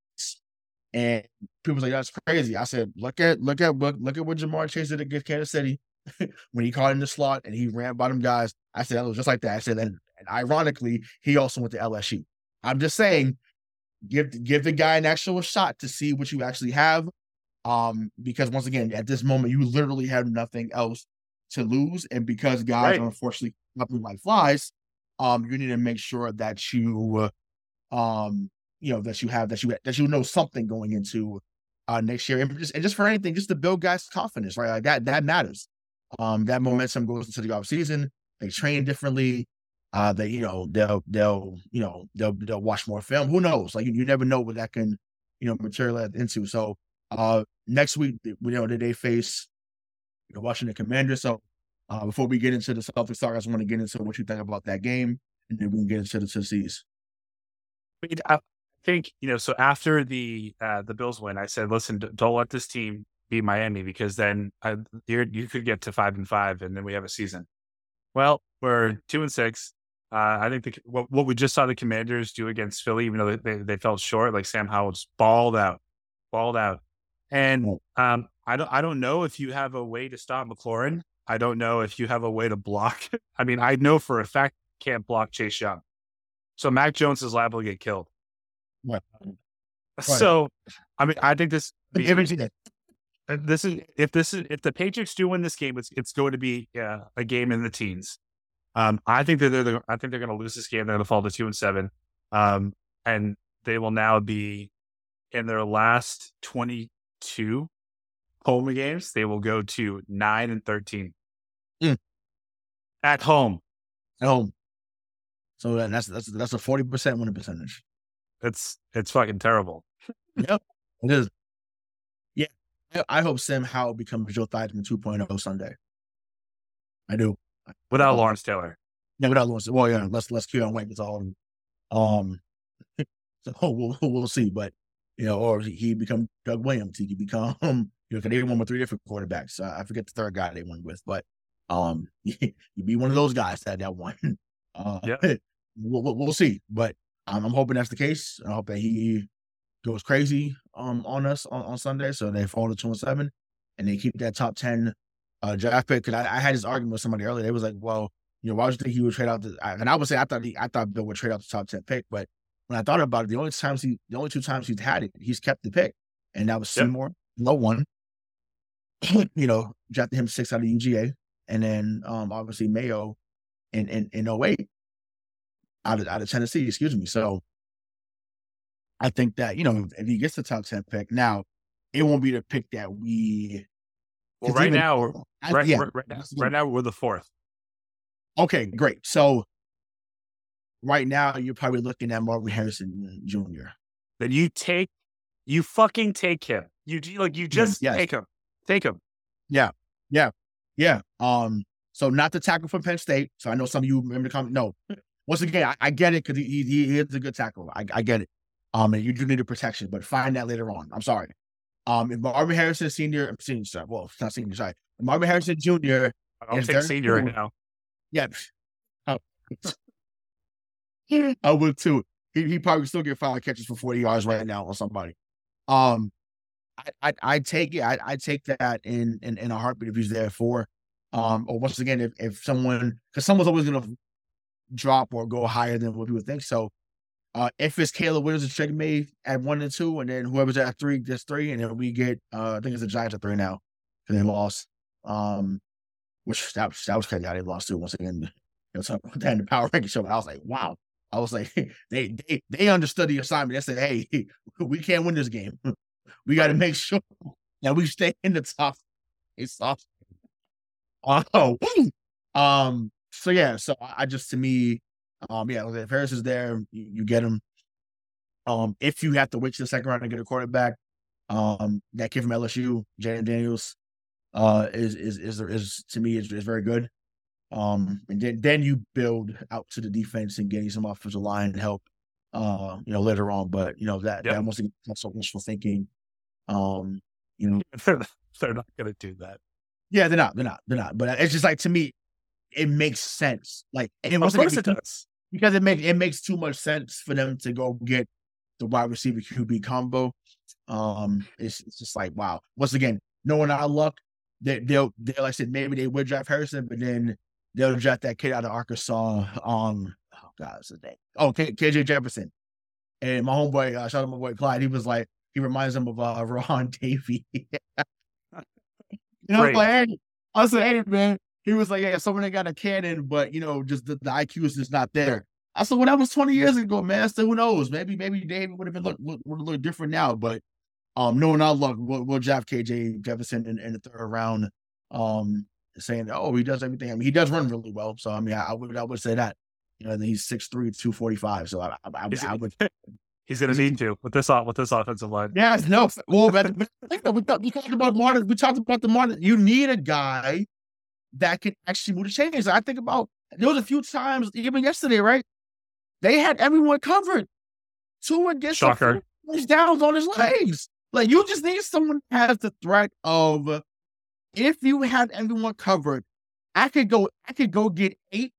And people was like, "That's crazy." I said, "Look at look at look look at what Ja'Marr Chase did against Kansas City when he caught in the slot and he ran by them guys." I said, "That was just like that." I said, and, and ironically, he also went to LSU. I'm just saying, give give the guy an actual shot to see what you actually have. Um, because once again, at this moment, you literally have nothing else to lose, and because guys Right. are unfortunately dropping like flies, um, you need to make sure that you, uh, um, you know, that you have that you that you know something going into uh next year, and just and just for anything, just to build guys' confidence, right? Like that that matters. Um, that momentum goes into the off season. They train differently. Uh, they, you know, they'll, they'll, you know, they'll, they'll watch more film. Who knows? Like you, you never know what that can, you know, materialize into. So, uh, next week, you know, they face the Washington Commanders. So, uh, before we get into the Celtics talk, I just want to get into what you think about that game, and then we can get into the Tennessee. I think you know. So after the uh, the Bills win, I said, "Listen, don't let this team beat Miami because then uh, you could get to five and five, and then we have a season." Well, we're two and six. Uh, I think the, what, what we just saw the Commanders do against Philly, even though they, they, they fell short, like Sam Howell just balled out, balled out. And um, I don't I don't know if you have a way to stop McLaurin. I don't know if you have a way to block. I mean, I know for a fact can't block Chase Young. So Mac Jones is liable to get killed. What? So, I mean, I think this. This is if this is if the Patriots do win this game, it's it's going to be uh, a game in the teens. Um, I think that they're, they're I think they're going to lose this game. They're going to fall to two and seven, um, and they will now be in their last twenty two home games. They will go to nine and thirteen mm. at home. At home. So that's that's that's a forty percent winning percentage. It's it's fucking terrible. yep, it is. Yeah, I, I hope Sam Howell becomes Joe Theismann 2.0 Sunday. I do. Without Lawrence Taylor. Yeah, without Lawrence. Well, yeah, let's let's Keion White gets all. Um, so we'll we'll see, but you know, or he become Doug Williams. He could become you know, because they won with three different quarterbacks. Uh, I forget the third guy they won with, but um, you be one of those guys that that won. Uh, yeah, we'll, we'll, we'll see, but um, I'm hoping that's the case. I hope that he goes crazy um on us on, on Sunday, so they fall to two and seven, and they keep that top ten uh, draft pick. Because I, I, had this argument with somebody earlier. They was like, "Well, you know, why would you think he would trade out?" The, and I would say I thought he, I thought Bill would trade out the top ten pick, but when I thought about it, the only times he, the only two times he's had it, he's kept the pick, and that was yep. Seymour, low one. you know, drafted him six out of UGA, and then um obviously Mayo in in in 08 out of out of Tennessee, excuse me. So I think that, you know, if he gets the top 10 pick, now it won't be the pick that we well right even, now I, right, yeah, right, now, right now we're the fourth. Okay, great. So right now you're probably looking at Marvin Harrison Jr. Then you take you fucking take him. You like you just yes, yes. take him. Take him. Yeah. Yeah. Yeah. Um, so not the tackle from Penn State. So I know some of you remember the comment. No, once again, I, I get it because he, he, he is a good tackle. I, I get it. Um, and you do need a protection, but find that later on. I'm sorry. Um, if Marvin Harrison Senior, senior, sorry, well, not senior, sorry. Marvin Harrison Jr. I'll take senior right now. Yeah. Oh. I would too. He he probably still get five catches for 40 yards right now on somebody. Um, I I I take it. I I take that in in in a heartbeat if he's there for. Um, or once again, if if someone because someone's always gonna drop or go higher than what people think. So uh, if it's Caleb Williams and Drake Maye at one and two, and then whoever's at three gets three, and then we get uh, I think it's the Giants at three now and they lost. Um, which that, that was crazy how they lost too. Once again, know, talking that in the power ranking show. I was like, wow. I was like, they they they understood the assignment. They said, hey, we can't win this game. We got to make sure that we stay in the top. It's off. Oh, um, so yeah, so I just to me, um, yeah, if Harris is there, you, you get him. Um, if you have to wait to the second round to get a quarterback, um, that kid from LSU, Jayden Daniels, uh, is is is is to me is, is very good. Um, and then then you build out to the defense and getting some offensive line and help. Uh, you know, later on, but you know that yep. that must that's so wishful thinking. Um, you know, they're not, they're not going to do that. Yeah, they're not. They're not. They're not. But it's just like to me, it makes sense. Like it of course it does. Because it makes it makes too much sense for them to go get the wide receiver QB combo. Um, it's, it's just like wow. Once again, knowing our luck, they, they'll they like I said maybe they would draft Harrison, but then they'll draft that kid out of Arkansas. Um, oh God, what's his name? Oh, K- KJ Jefferson. And my homeboy, uh, shout out my boy Clyde. He was like, he reminds him of uh, Ron Davey. you know, like, I was like, hey man, he was like, yeah, someone that got a cannon, but you know, just the, the IQ is just not there. I said, well, that was 20 years ago, man. So who knows? Maybe, maybe David would have been look, would, would look different now. But um, knowing our luck, we'll, we'll draft KJ Jefferson in, in, the third round. Um, saying, "Oh, he does everything." I mean, he does run really well. So I mean, I, I would I would say that. You know, he's 6'3", 245. So I, I, I, I would. He's going to need to with this with this offensive line. Yeah, no. Well, but, but we, talked, we talked about Martin. We talked about the Martin. You need a guy that can actually move the chains. I think about there was a few times, even yesterday, right? They had everyone covered. Tua gets Shocker. downs on his legs. Like you just need someone has the threat of if you have everyone covered, I could go, I could go get eight,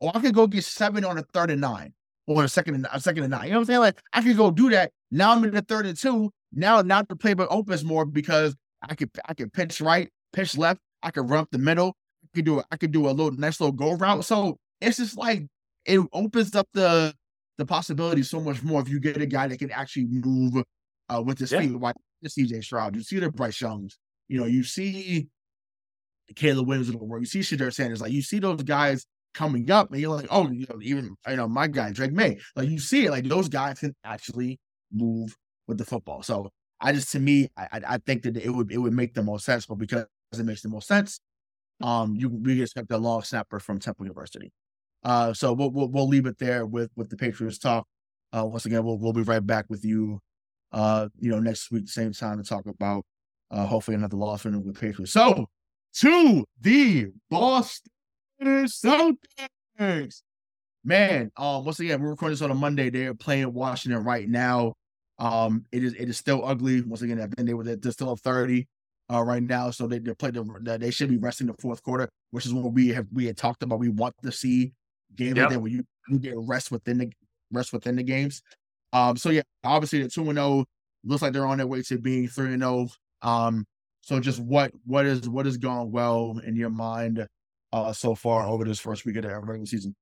or I could go get seven on a third and nine, or a second and a second and nine. You know what I'm saying? Like I could go do that. Now I'm in the third and two. Now, now the playbook opens more because I could, I could pitch right, pitch left. I could run up the middle. I could do, I could do a little nice little go route. So it's just like it opens up the the possibility so much more if you get a guy that can actually move uh, with his yeah. feet. Like the CJ Stroud, you see the Bryce Youngs, you know, you see Caleb Williams of the world, you see Shedeur Sanders, like you see those guys coming up, and you're like, oh, you know, even you know my guy Drake Maye. like you see it, like those guys can actually move with the football. So I just, to me, I I think that it would it would make the most sense, but because it makes the most sense, um, you we expect a long snapper from Temple University. Uh, so we'll, we'll, we'll leave it there with with the Patriots talk. Uh, once again, we'll we'll be right back with you. Uh, you know, next week, same time to talk about uh, hopefully another loss for the Patriots. So to the Boston Celtics, man. Um, once again, we're recording this on a Monday. They're playing Washington right now. Um, it is it is still ugly. Once again, there with it. They're still up thirty uh, right now, so they they play the they should be resting the fourth quarter, which is what we have we had talked about. We want to see game yep. where you, you get rest within the rest within the games. Um, so yeah, obviously the two and zero oh looks like they're on their way to being three and zero. Oh. Um, so just what what is what has gone well in your mind uh so far over this first week of the regular season?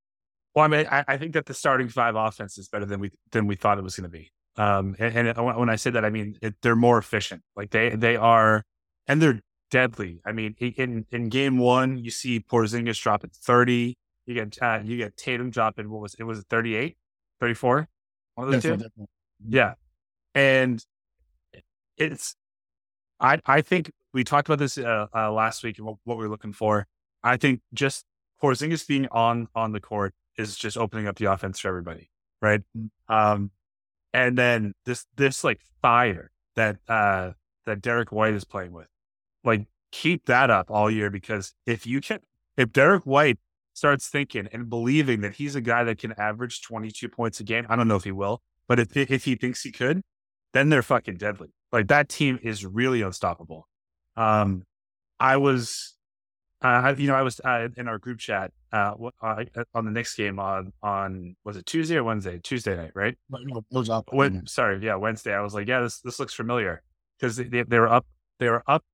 Well, I mean, I, I think that the starting five offense is better than we than we thought it was going to be. Um, and, and, when I say that, I mean it, they're more efficient. Like they they are, and they're deadly. I mean, in in game one, you see Porzingis drop at thirty. You get uh, you get Tatum dropping. What was it? Was it 38, 34? One of the two. Yeah, and it's. I I think we talked about this uh, uh, last week and what, what, we are looking for. I think just Porzingis being on on the court is just opening up the offense for everybody, right? Mm. Um, and then this this like fire that uh that Derrick White is playing with, like keep that up all year because if you can, if Derrick White starts thinking and believing that he's a guy that can average 22 points a game, I don't know if he will, but if, if he thinks he could, then they're fucking deadly. Like that team is really unstoppable. Um, I was, uh, you know, I was uh, in our group chat uh, uh, on the next game on on was it Tuesday or Wednesday? Tuesday night, right? was up. When, sorry, yeah, Wednesday. I was like, yeah, this this looks familiar because they, they were up they were up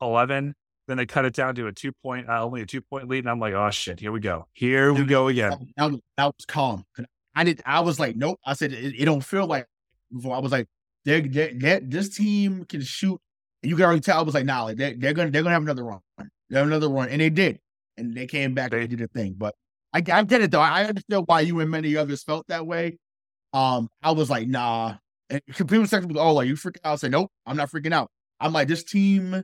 eleven then they cut it down to a two point, uh, only a two point lead, and I'm like, oh shit, here we go, here we go again. That, that was calm. I did. I was like, nope. I said it, it don't feel like before. I was like, they they this team can shoot. And you can already tell. I was like, nah, like they're, they're gonna they're gonna have another run. They have another run, and they did, and they came back. They, did a thing, but I, I get it though. I understand why you and many others felt that way. Um, I was like, nah. And people said, "Oh, like you freaking out?" I said, "Nope, I'm not freaking out." I'm like, this team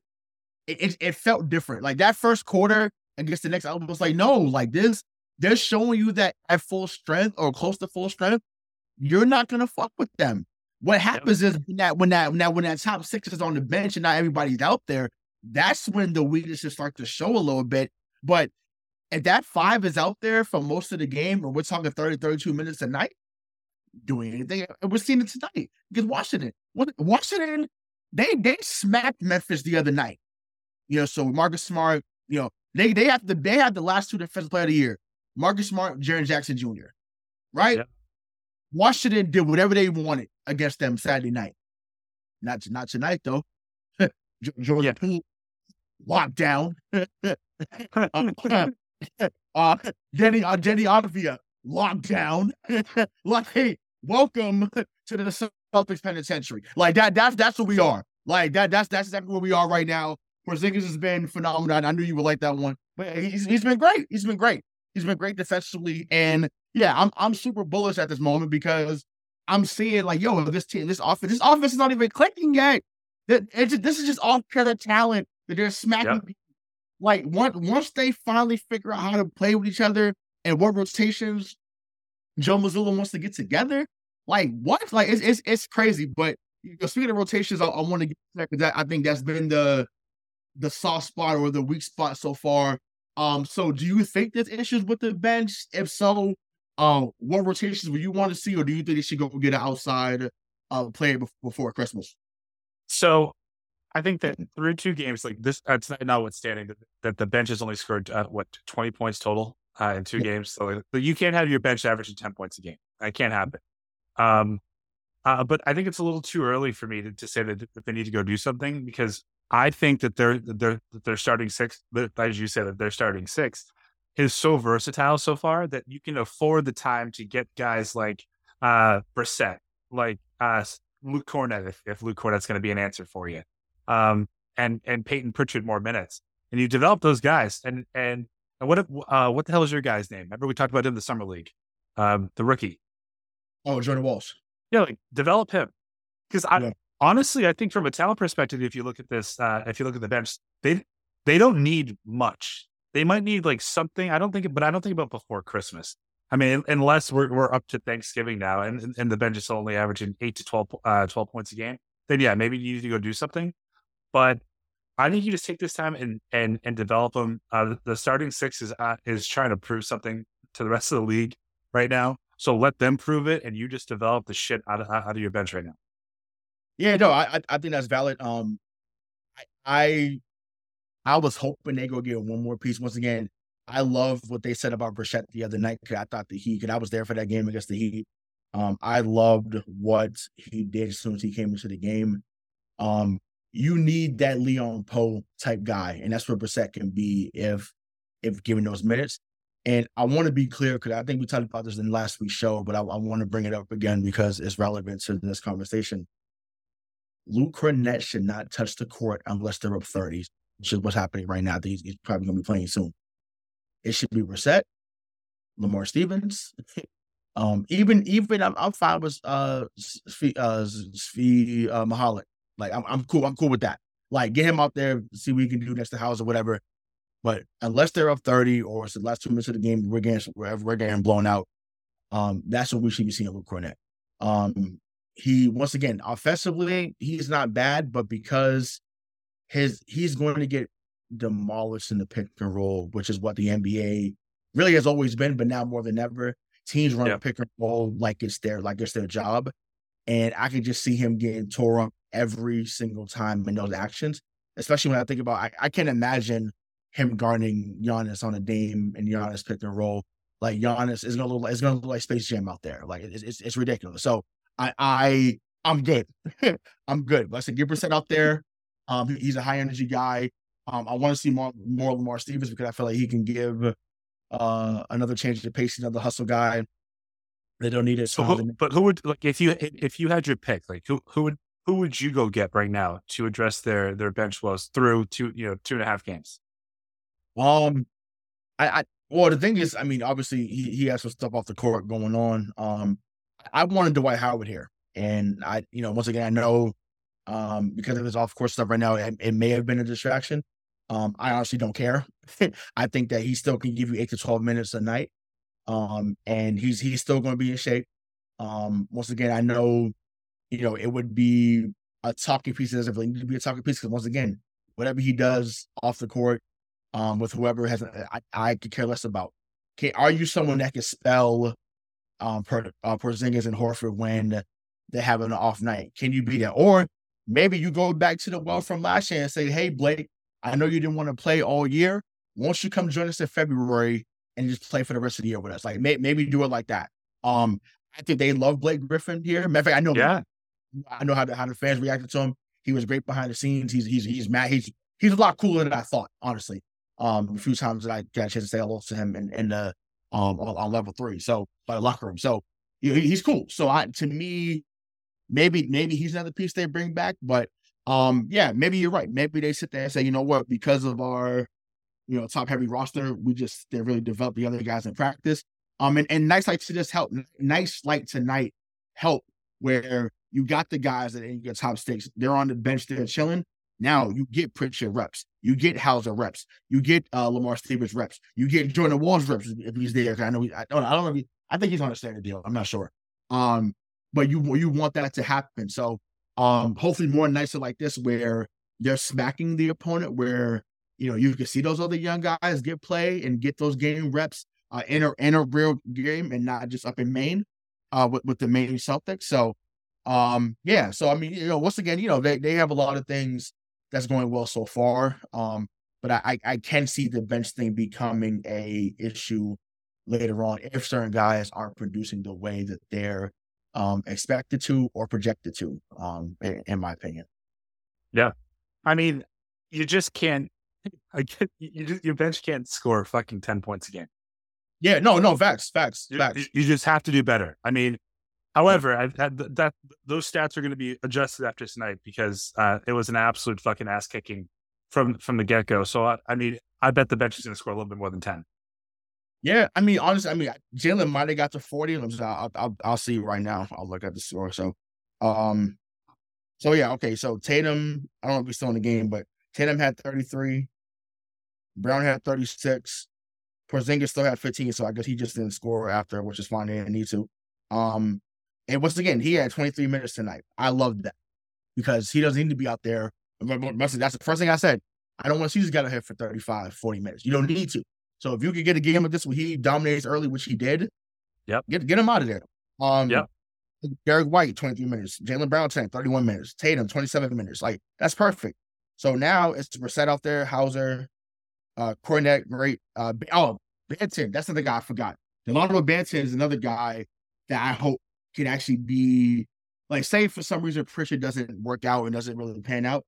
it, it, felt different. Like that first quarter against the next I was like, no, like this, they're showing you that at full strength or close to full strength, you're not gonna fuck with them. What happens yep. is when that when that when that when that top six is on the bench and not everybody's out there, that's when the weaknesses start to show a little bit. But if that five is out there for most of the game, or we're talking 30, 32 minutes a night, doing anything, and we're seeing it tonight. Because Washington, Washington, they they smacked Memphis the other night. You know, so Marcus Smart, you know, they they have the they have the last two defensive player of the year. Marcus Smart, Jaren Jackson Jr. Right? Yep. Washington did whatever they wanted against them Saturday night. Not not tonight though. Georgia yeah. lockdown. uh, uh, Jenny uh, Jenny Avia lockdown. like, hey, welcome to the Celtics penitentiary. Like that. That's that's what we are. Like that. That's that's exactly where we are right now. Porzingis has been phenomenal. I knew you would like that one, but he's he's been great. He's been great. He's been great defensively, and yeah, I'm I'm super bullish at this moment because I'm seeing like, yo, this team, this offense, this offense is not even clicking yet. That just, this is just all pure talent that they're smacking. Yep. like once once they finally figure out how to play with each other and what rotations Joe Mazzulla wants to get together, like what? Like it's it's, it's crazy. But you know, speaking of rotations, I, I want to get that because I think that's been the the soft spot or the weak spot so far. Um, so do you think there's issues with the bench? If so, uh, what rotations would you want to see, or do you think they should go get an outside uh player before Christmas? So I think that through two games like this, that's notwithstanding that, that the bench has only scored uh, what twenty points total uh, in two yeah. games. So you can't have your bench averaging ten points a game. That can't happen. Um, uh, but I think it's a little too early for me to, to say that, that they need to go do something because I think that they're they're they're starting six, as you said, that they're starting six is so versatile so far that you can afford the time to get guys like uh Brissett, like uh Luke Kornet, if, if Luke Kornet's going to be an answer for you, um, and and Peyton Pritchard more minutes, and you develop those guys, and and and what uh what the hell is your guy's name? Remember we talked about him in the summer league, um, the rookie. Oh, Jordan Walsh. Yeah, like develop him because I yeah. honestly I think from a talent perspective, if you look at this, uh, if you look at the bench, they they don't need much. They might need like something. I don't think, but I don't think about before Christmas. I mean, unless we're we're up to Thanksgiving now, and and the bench is only averaging eight to 12, uh, 12 points a game, then yeah, maybe you need to go do something. But I think you just take this time and and and develop them. Uh, the starting six is uh, is trying to prove something to the rest of the league right now. So let them prove it, and you just develop the shit out of out of your bench right now. Yeah, no, I I think that's valid. Um, I I, I was hoping they go get one more piece. Once again, I love what they said about Brissett the other night. I thought the Heat, because I was there for that game against the Heat. Um, I loved what he did as soon as he came into the game. Um, you need that Leon Powe type guy, and that's what Brissett can be if if given those minutes. And I want to be clear because I think we talked about this in last week's show, but I, I, want to bring it up again because it's relevant to this conversation. Luke Kornet should not touch the court unless they're up 30, which is what's happening right now. He's, he's probably going to be playing soon. It should be Brissett, Lamar Stevens. um, even even I'm, I'm fine with uh uh, uh, Mykhailiuk. Like I'm I'm cool. I'm cool with that. Like get him out there, see what he can do next to house or whatever. But unless they're up 30 or it's the last two minutes of the game, we're getting we're getting blown out. Um, that's what we should be seeing Luke Kornet. Um, he once again offensively, he's not bad, but because his he's going to get demolished in the pick and roll, which is what the NBA really has always been, but now more than ever, teams run yeah. pick and roll like it's their like it's their job. And I can just see him getting tore up every single time in those actions. Especially when I think about I, I can't imagine him guarding Giannis on a Dame and Giannis pick and roll. Like Giannis is gonna look like it's gonna look like Space Jam out there. Like it's it's, it's ridiculous. So I I I'm good. I'm good. But I said give percent out there. Um, he's a high energy guy. Um, I want to see more more Lamar Stevens because I feel like he can give uh another change to pace, another hustle guy. They don't need it. So, who, but who would like if you if you had your pick, like who who would who would you go get right now to address their their bench woes through two you know two and a half games? Um, I, I well, the thing is, I mean, obviously he he has some stuff off the court going on. Um, I wanted Dwight Howard here, and I, you know, once again, I know, um, because of his off court stuff right now, it, it may have been a distraction. Um, I honestly don't care. I think that he still can give you eight to twelve minutes a night. Um, and he's he's still going to be in shape. Um, once again, I know, you know, it would be a talking piece. It doesn't really need to be a talking piece because once again, whatever he does off the court, um, with whoever has, I, I could care less about. Okay, are you someone that can spell um per, uh, Porzingis and Horford when they have an off night? Can you be that? Or maybe you go back to the well from last year and say, "Hey, Blake, I know you didn't want to play all year. Won't you come join us in February and just play for the rest of the year with us? Like, may, maybe do it like that." Um, I think they love Blake Griffin here. Matter of fact, I know. Yeah. I know how the, how the fans reacted to him. He was great behind the scenes. He's he's he's mad. He's he's a lot cooler than I thought, honestly um, a few times that I got a chance to say hello to him in, in the um on, on level three, so by the locker room. So he, he's cool. So I to me, maybe maybe he's another piece they bring back, but um yeah, maybe you're right. Maybe they sit there and say, you know what, because of our you know top heavy roster, we just they really develop the other guys in practice. Um and, and nice like to just help nice like tonight help where you got the guys that in your top stakes, they're on the bench, they're chilling, Now you get Pritchard reps, you get Hauser reps, you get uh, Lamar Stevens reps, you get Jordan Walsh reps if he's there. I know he, I don't I don't know. He, I think he's on a standard deal. I'm not sure. Um, but you you want that to happen. So um, hopefully more nights like this where they're smacking the opponent, where you know you can see those other young guys get play and get those game reps uh, in a in a real game and not just up in Maine uh, with with the Maine Celtics. So um, yeah. So I mean, you know, once again, you know, they they have a lot of things that's going well so far. Um, but I I can see the bench thing becoming a issue later on if certain guys aren't producing the way that they're um, expected to or projected to, um, in, in my opinion. Yeah, I mean, you just can't. I get, you just, your bench can't score fucking ten points a game. Yeah, no, no, facts, facts, You, facts. you just have to do better. I mean, however, I've had th- that those stats are going to be adjusted after tonight because uh, it was an absolute fucking ass kicking from from the get go. So I, I mean, I bet the bench is going to score a little bit more than ten. Yeah, I mean, honestly, I mean, Jaylen might have got to forty. I'll, I'll, I'll see right now. I'll look at the score. So, um, so yeah, okay. So Tatum, I don't know if he's still in the game, but Tatum had 33. Brown had 36. Porzingis still had 15, so I guess he just didn't score after, which is fine. He didn't need to. Um, and once again, he had 23 minutes tonight. I love that because he doesn't need to be out there. That's the first thing I said. I don't want to see this guy hit for 35, 40 minutes. You don't need to. So if you could get a game of this where he dominates early, which he did, Yep. get get him out of there. Um, Yep. Derrick White, 23 minutes. Jaylen Brown, 10, 31 minutes. Tatum, 27 minutes. Like, that's perfect. So now it's Brissett out there, Hauser, uh, Kornet, great. Uh, oh, Banton, that's another guy I forgot. Delano Banton is another guy that I hope can actually be, like, say for some reason Pritchard doesn't work out and doesn't really pan out.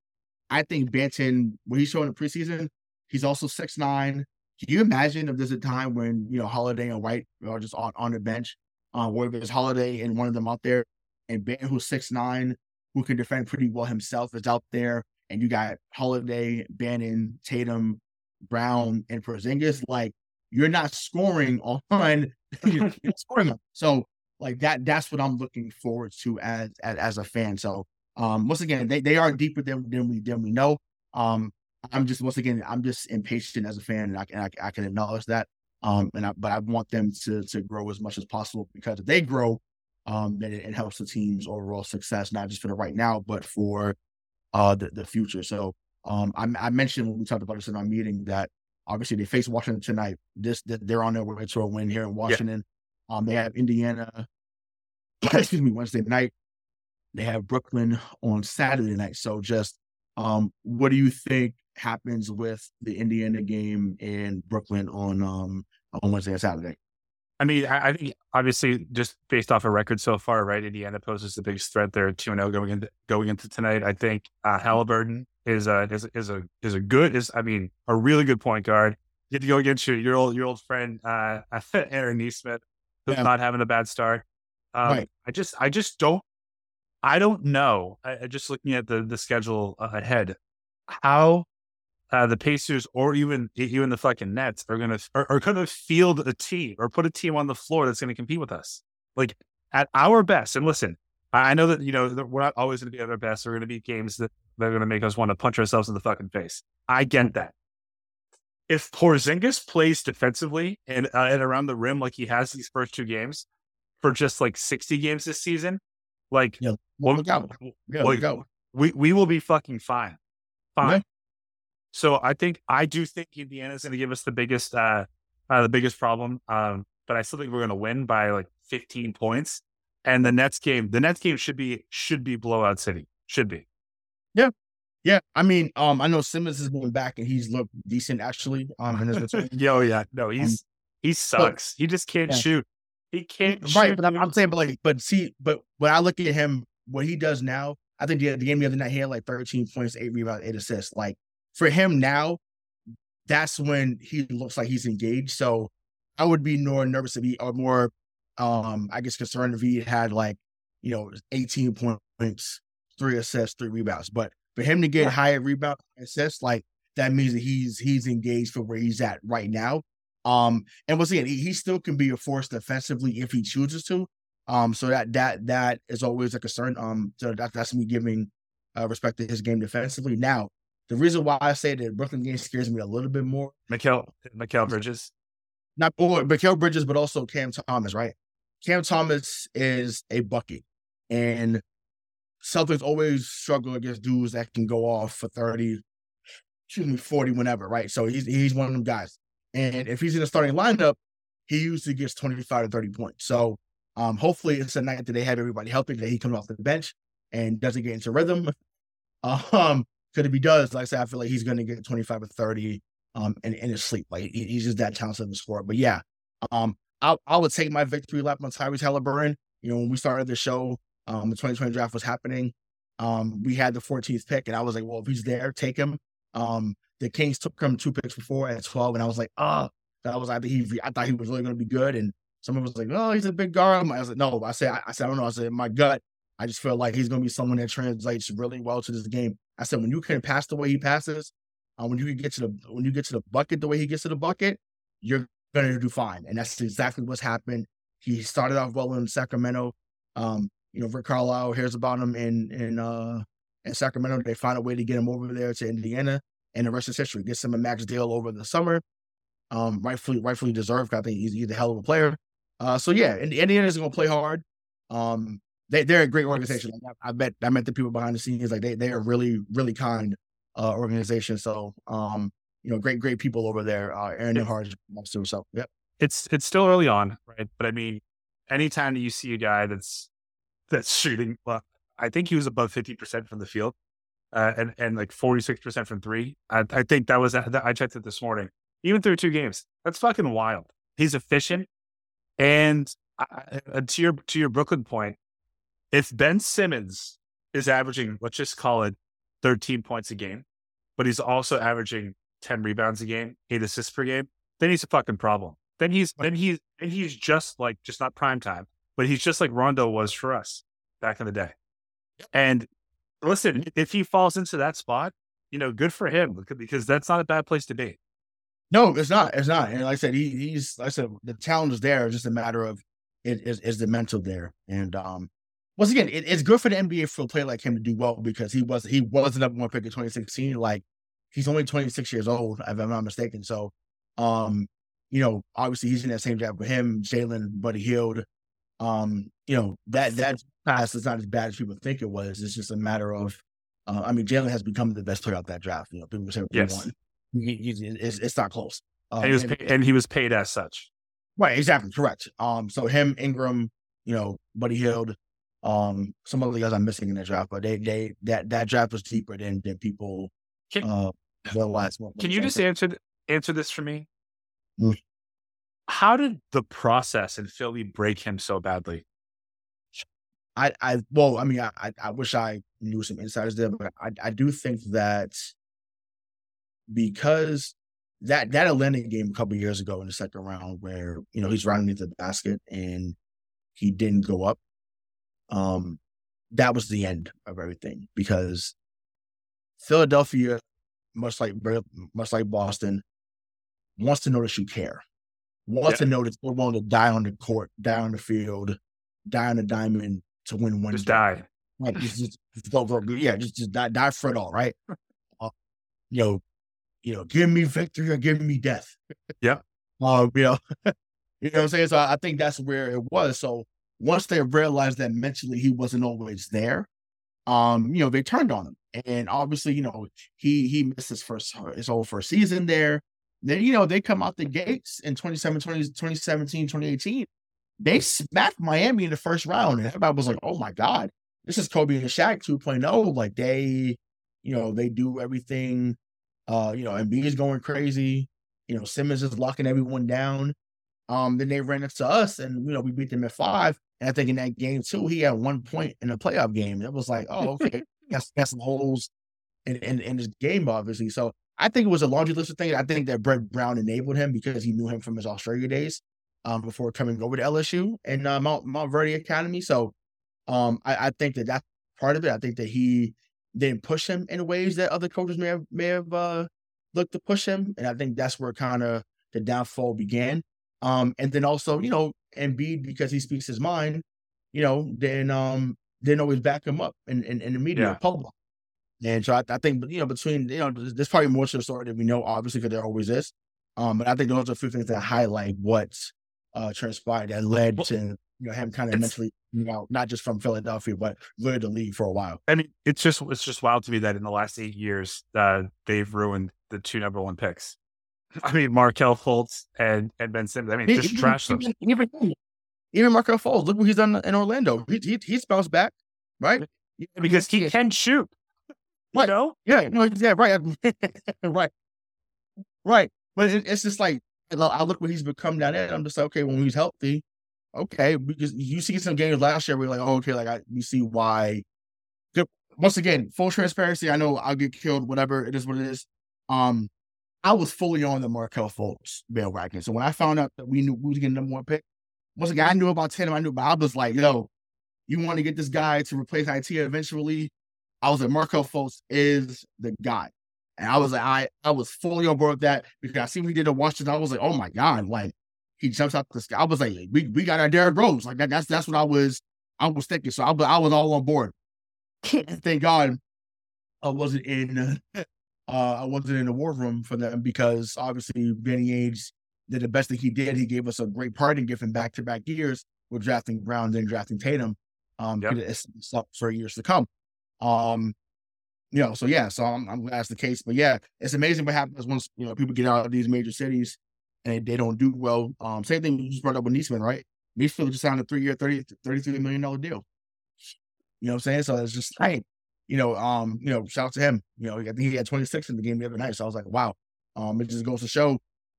I think Banton, when he's showing in the preseason, he's also six nine. Can you imagine if there's a time when, you know, Holiday and White are just on, on the bench, uh, where there's Holiday and one of them out there, and Banton, who's six nine, who can defend pretty well himself, is out there, and you got Holiday, Banton, Tatum, Brown, and Porzingis, like you're not scoring on you're scoring on. So like that that's what I'm looking forward to as as, as a fan. So um once again, they, they are deeper than than we than we know. Um I'm just once again, I'm just impatient as a fan and I can I, I can acknowledge that. Um and I, but I want them to to grow as much as possible because if they grow, um then it, it helps the team's overall success, not just for the right now, but for uh the, the future. So um I, I mentioned when we talked about this in our meeting that obviously they face Washington tonight. This they're on their way to a win here in Washington. Um they have Indiana excuse me Wednesday night. They have Brooklyn on Saturday night. So just um what do you think happens with the Indiana game in Brooklyn on um on Wednesday and Saturday? I mean, I, I think obviously just based off a record so far, right? Indiana poses the biggest threat there, two and zero going into going into tonight. I think uh, Halliburton is a is, is a is a good is I mean a really good point guard. You get to go against your your old your old friend uh, Aaron Nesmith, who's Yeah. not having a bad start. Um, Right. I just I just don't I don't know. I, I just looking at the the schedule ahead, how uh, the Pacers or even even the fucking Nets are gonna are, are gonna field a team or put a team on the floor that's gonna compete with us. Like at our best. And listen, I know that you know that we're not always gonna be at our best. There are gonna be games that that are gonna make us want to punch ourselves in the fucking face. I get that. If Porzingis plays defensively and uh, and around the rim like he has these first two games for just like sixty games this season, like Yeah, well, look out. Yeah, well, look out. we we will be fucking fine. Fine. Okay. So I think I do think Indiana's going to give us the biggest uh, uh the biggest problem. Um, but I still think we're going to win by like 15 points. And the Nets game, the Nets game should be should be blowout city. Should be. Yeah, Yeah, I mean, um, I know Simmons is going back and he's looked decent actually. Um, in his return. Yo, yeah, no, he's he sucks. he just can't yeah. shoot. He can't right, shoot. but I'm, I'm saying, but like, but see, but when I look at him, what he does now, I think the, the game the other night he had like 13 points, eight rebounds, eight assists. Like for him now, that's when he looks like he's engaged. So I would be more nervous if he or more, um, I guess concerned if he had like, you know, 18 points, three assists, three rebounds. But for him to get Yeah. higher rebound assists, like that means that he's he's engaged for where he's at right now. Um, and once again, he, he still can be a force defensively if he chooses to. Um, so that that that is always a concern. Um, so that, that's me giving uh, respect to his game defensively. Now, the reason why I say that Brooklyn game scares me a little bit more. Mikal Mikal Bridges. Not or Mikal Bridges, but also Cam Thomas, right? Cam Thomas is a bucket. And Celtics always struggle against dudes that can go off for 30, excuse me, 40 whenever, right? So he's he's one of them guys. And if he's in the starting lineup, he usually gets 25 to 30 points. So um, hopefully it's a night that they have everybody healthy, that he comes off the bench and doesn't get into rhythm. Um, because if he does, like I said, I feel like he's gonna get 25 or 30 um in, in his sleep. Like he, he's just that talented of a scorer. But yeah, um I I would take my victory lap on Tyrese Halliburton. You know, when we started the show, um, the 2020 draft was happening. Um, we had the 14th pick, and I was like, well, if he's there, take him. Um, the Kings took him two picks before at 12, and I was like, ah, oh. that was I think he I thought he was really gonna be good. And someone was like, oh, he's a big guard. I was like, no, I said, I, I said, I don't know. I said, my gut, I just feel like he's gonna be someone that translates really well to this game. I said, when you can pass the way he passes, uh, when you can get to the when you get to the bucket the way he gets to the bucket, you're gonna do fine. And that's exactly what's happened. He started off well in Sacramento. Um, you know, Rick Carlisle hears about him in in uh in Sacramento. They find a way to get him over there to Indiana, and the rest is history. Gets him a max deal over the summer. Um, rightfully rightfully deserved. I think he's, he's a hell of a player. Uh, so yeah, and Indiana is gonna play hard. Um, they they're a great organization. I, I bet I met the people behind the scenes. Like they they are really really kind uh organization. So um, you know, great great people over there. Uh, Aaron Nembhard too. So yeah, it's it's still early on, right? But I mean, anytime that you see a guy that's that's shooting, well, I think he was above fifty percent from the field, uh, and and like forty six percent from three. I, I think that was I checked it this morning. Even through two games, that's fucking wild. He's efficient, and I, to your to your Brooklyn point, if Ben Simmons is averaging, let's just call it 13 points a game, but he's also averaging 10 rebounds a game, eight assists per game, then he's a fucking problem. Then he's then he's and he's just like just not prime time, but he's just like Rondo was for us back in the day. And listen, if he falls into that spot, you know, good for him because that's not a bad place to be. No, it's not. It's not. And like I said, he, he's like I said, the talent is there. It's just a matter of it is is the mental there. And um, once again, it, it's good for the NBA for a player like him to do well because he was he was the number one pick in 2016. Like he's only 26 years old, if I'm not mistaken. So, um, you know, obviously he's in that same draft with him, Jaylen, Buddy Hield. Um, you know that that pass is not as bad as people think it was. It's just a matter of, uh, I mean, Jaylen has become the best player out that draft. You know, people say yes. He, he's, it's, it's not close. Um, and, he was paid, and he was paid as such. Right, exactly, correct. Um, so him, Ingram, you know, Buddy Hield, um, some of the guys I'm missing in that draft, but they they that that draft was deeper than than people can, uh realize. Can you just answer answer this for me? Mm. How did the process in Philly break him so badly? I, I well, I mean, I, I wish I knew some insiders there, but I, I do think that because that that Atlanta game a couple years ago in the second round, where you know he's running into the basket and he didn't go up, um, that was the end of everything because Philadelphia, much like much like Boston, wants to notice you care, wants yeah. to know that you're willing to die on the court, die on the field, die on the diamond to win one. Just game. die. Like, just, just, just go, go, yeah, just, just die, die for it all, right? Uh, you know, you know, give me victory or give me death. Yeah. Uh, you know, you know what I'm saying? So I think that's where it was. So once they realized that mentally he wasn't always there, um, you know, they turned on him. And obviously, you know, he he missed his first his whole first season there. Then, you know, they come out the gates in 2017, 2017, 2018. They smacked Miami in the first round. And everybody was like, oh my God, this is Kobe and Shaq 2.0. Like they, you know, they do everything. Uh, you know, Embiid is going crazy. You know, Simmons is locking everyone down. Um, then they ran into us and you know, we beat them at five. And I think in that game too, he had one point in a playoff game. It was like, oh, okay, got, got some holes in, in, in his game, obviously. So I think it was a laundry list of things. I think that Brett Brown enabled him because he knew him from his Australia days um, before coming over to LSU and uh, Mount Montverde Academy. So um, I, I, think that that's part of it. I think that he didn't push him in ways that other coaches may have may have uh, looked to push him, and I think that's where kind of the downfall began. Um, and then also, you know, Embiid because he speaks his mind, you know, then um, didn't always back him up in in, in the media yeah. public. And so I, I think, you know, between, you know, there's probably more to the story than we know, obviously, because there always is. Um, but I think those are a few things that highlight what uh, transpired that led to, you know, him kind of mentally, you know, not just from Philadelphia, but really the league for a while. I mean, it's just, it's just wild to me that in the last eight years, uh, they've ruined the two number one picks. I mean, Markelle Fultz and, and Ben Simmons. I mean, just even, trash them. Even, even Markelle Fultz, look what he's done in Orlando. He, he, he's bounced back, right? Because he can shoot. You know? Yeah, no, yeah, right, right, right. But it, it's just like I look what he's become down there. and I'm just like, okay, when he's healthy, okay, because you see some games last year where you're like, oh, okay, like I you see why. Once again, full transparency. I know I'll get killed, whatever it is, what it is. Um, I was fully on the Markelle Fultz bandwagon. So when I found out that we knew we was getting number one pick, once again, I knew about Tatum. I knew, but I was like, yo, you want to get this guy to replace IT eventually? I was like, Markelle Fultz is the guy. And I was like, I, I was fully on board with that because I see what he did in Washington. I was like, oh my God, like he jumps out the sky. I was like, we, we got our Derrick Rose. Like that, that's that's what I was I was thinking. So I, I was all on board. Thank God I wasn't in uh, I wasn't in the war room for them because obviously Danny Ainge did the best that he did. He gave us a great parting gift in back to back years with drafting Brown and drafting Tatum. Um, Yep. it's, it's up for years to come. Um, you know, so yeah, so I'm, I'm glad that's the case. But yeah, it's amazing what happens once you know people get out of these major cities and they, don't do well. Um, same thing you just brought up with Nesmith, right? Nesmith just signed a three year, 30, 33 million dollar deal. You know what I'm saying? So it's just like, you know, um, you know, shout out to him. You know, I think he had 26 in the game the other night. So I was like, wow. Um, it just goes to show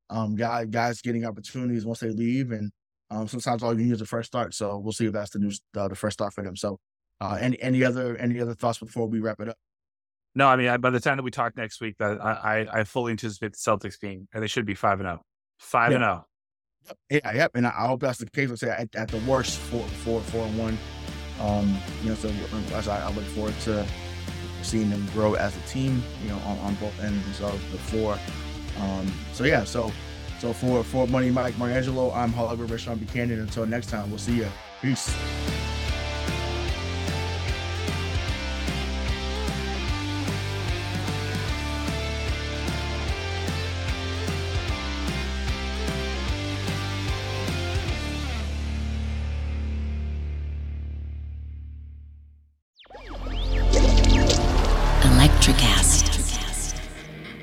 um guys guys getting opportunities once they leave and um sometimes all you need is a fresh start. So we'll see if that's the new uh, the fresh start for them. So uh any any other any other thoughts before we wrap it up? No, I mean, I, by the time that we talk next week, that I, I, I fully anticipate the Celtics being, and they should be 5 and 0. 5 and oh. 0. Yeah, yep. And I, I hope that's the case. Let's say at, at the worst, four, four, four and one. Um, you know, so I, I look forward to seeing them grow as a team. You know, on, on both ends of the floor. Um, so yeah, so so for for Money Mike Marcangelo, I'm Hollywood Rayshawn Buchanan. Until next time, we'll see you. Peace.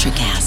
Electricast.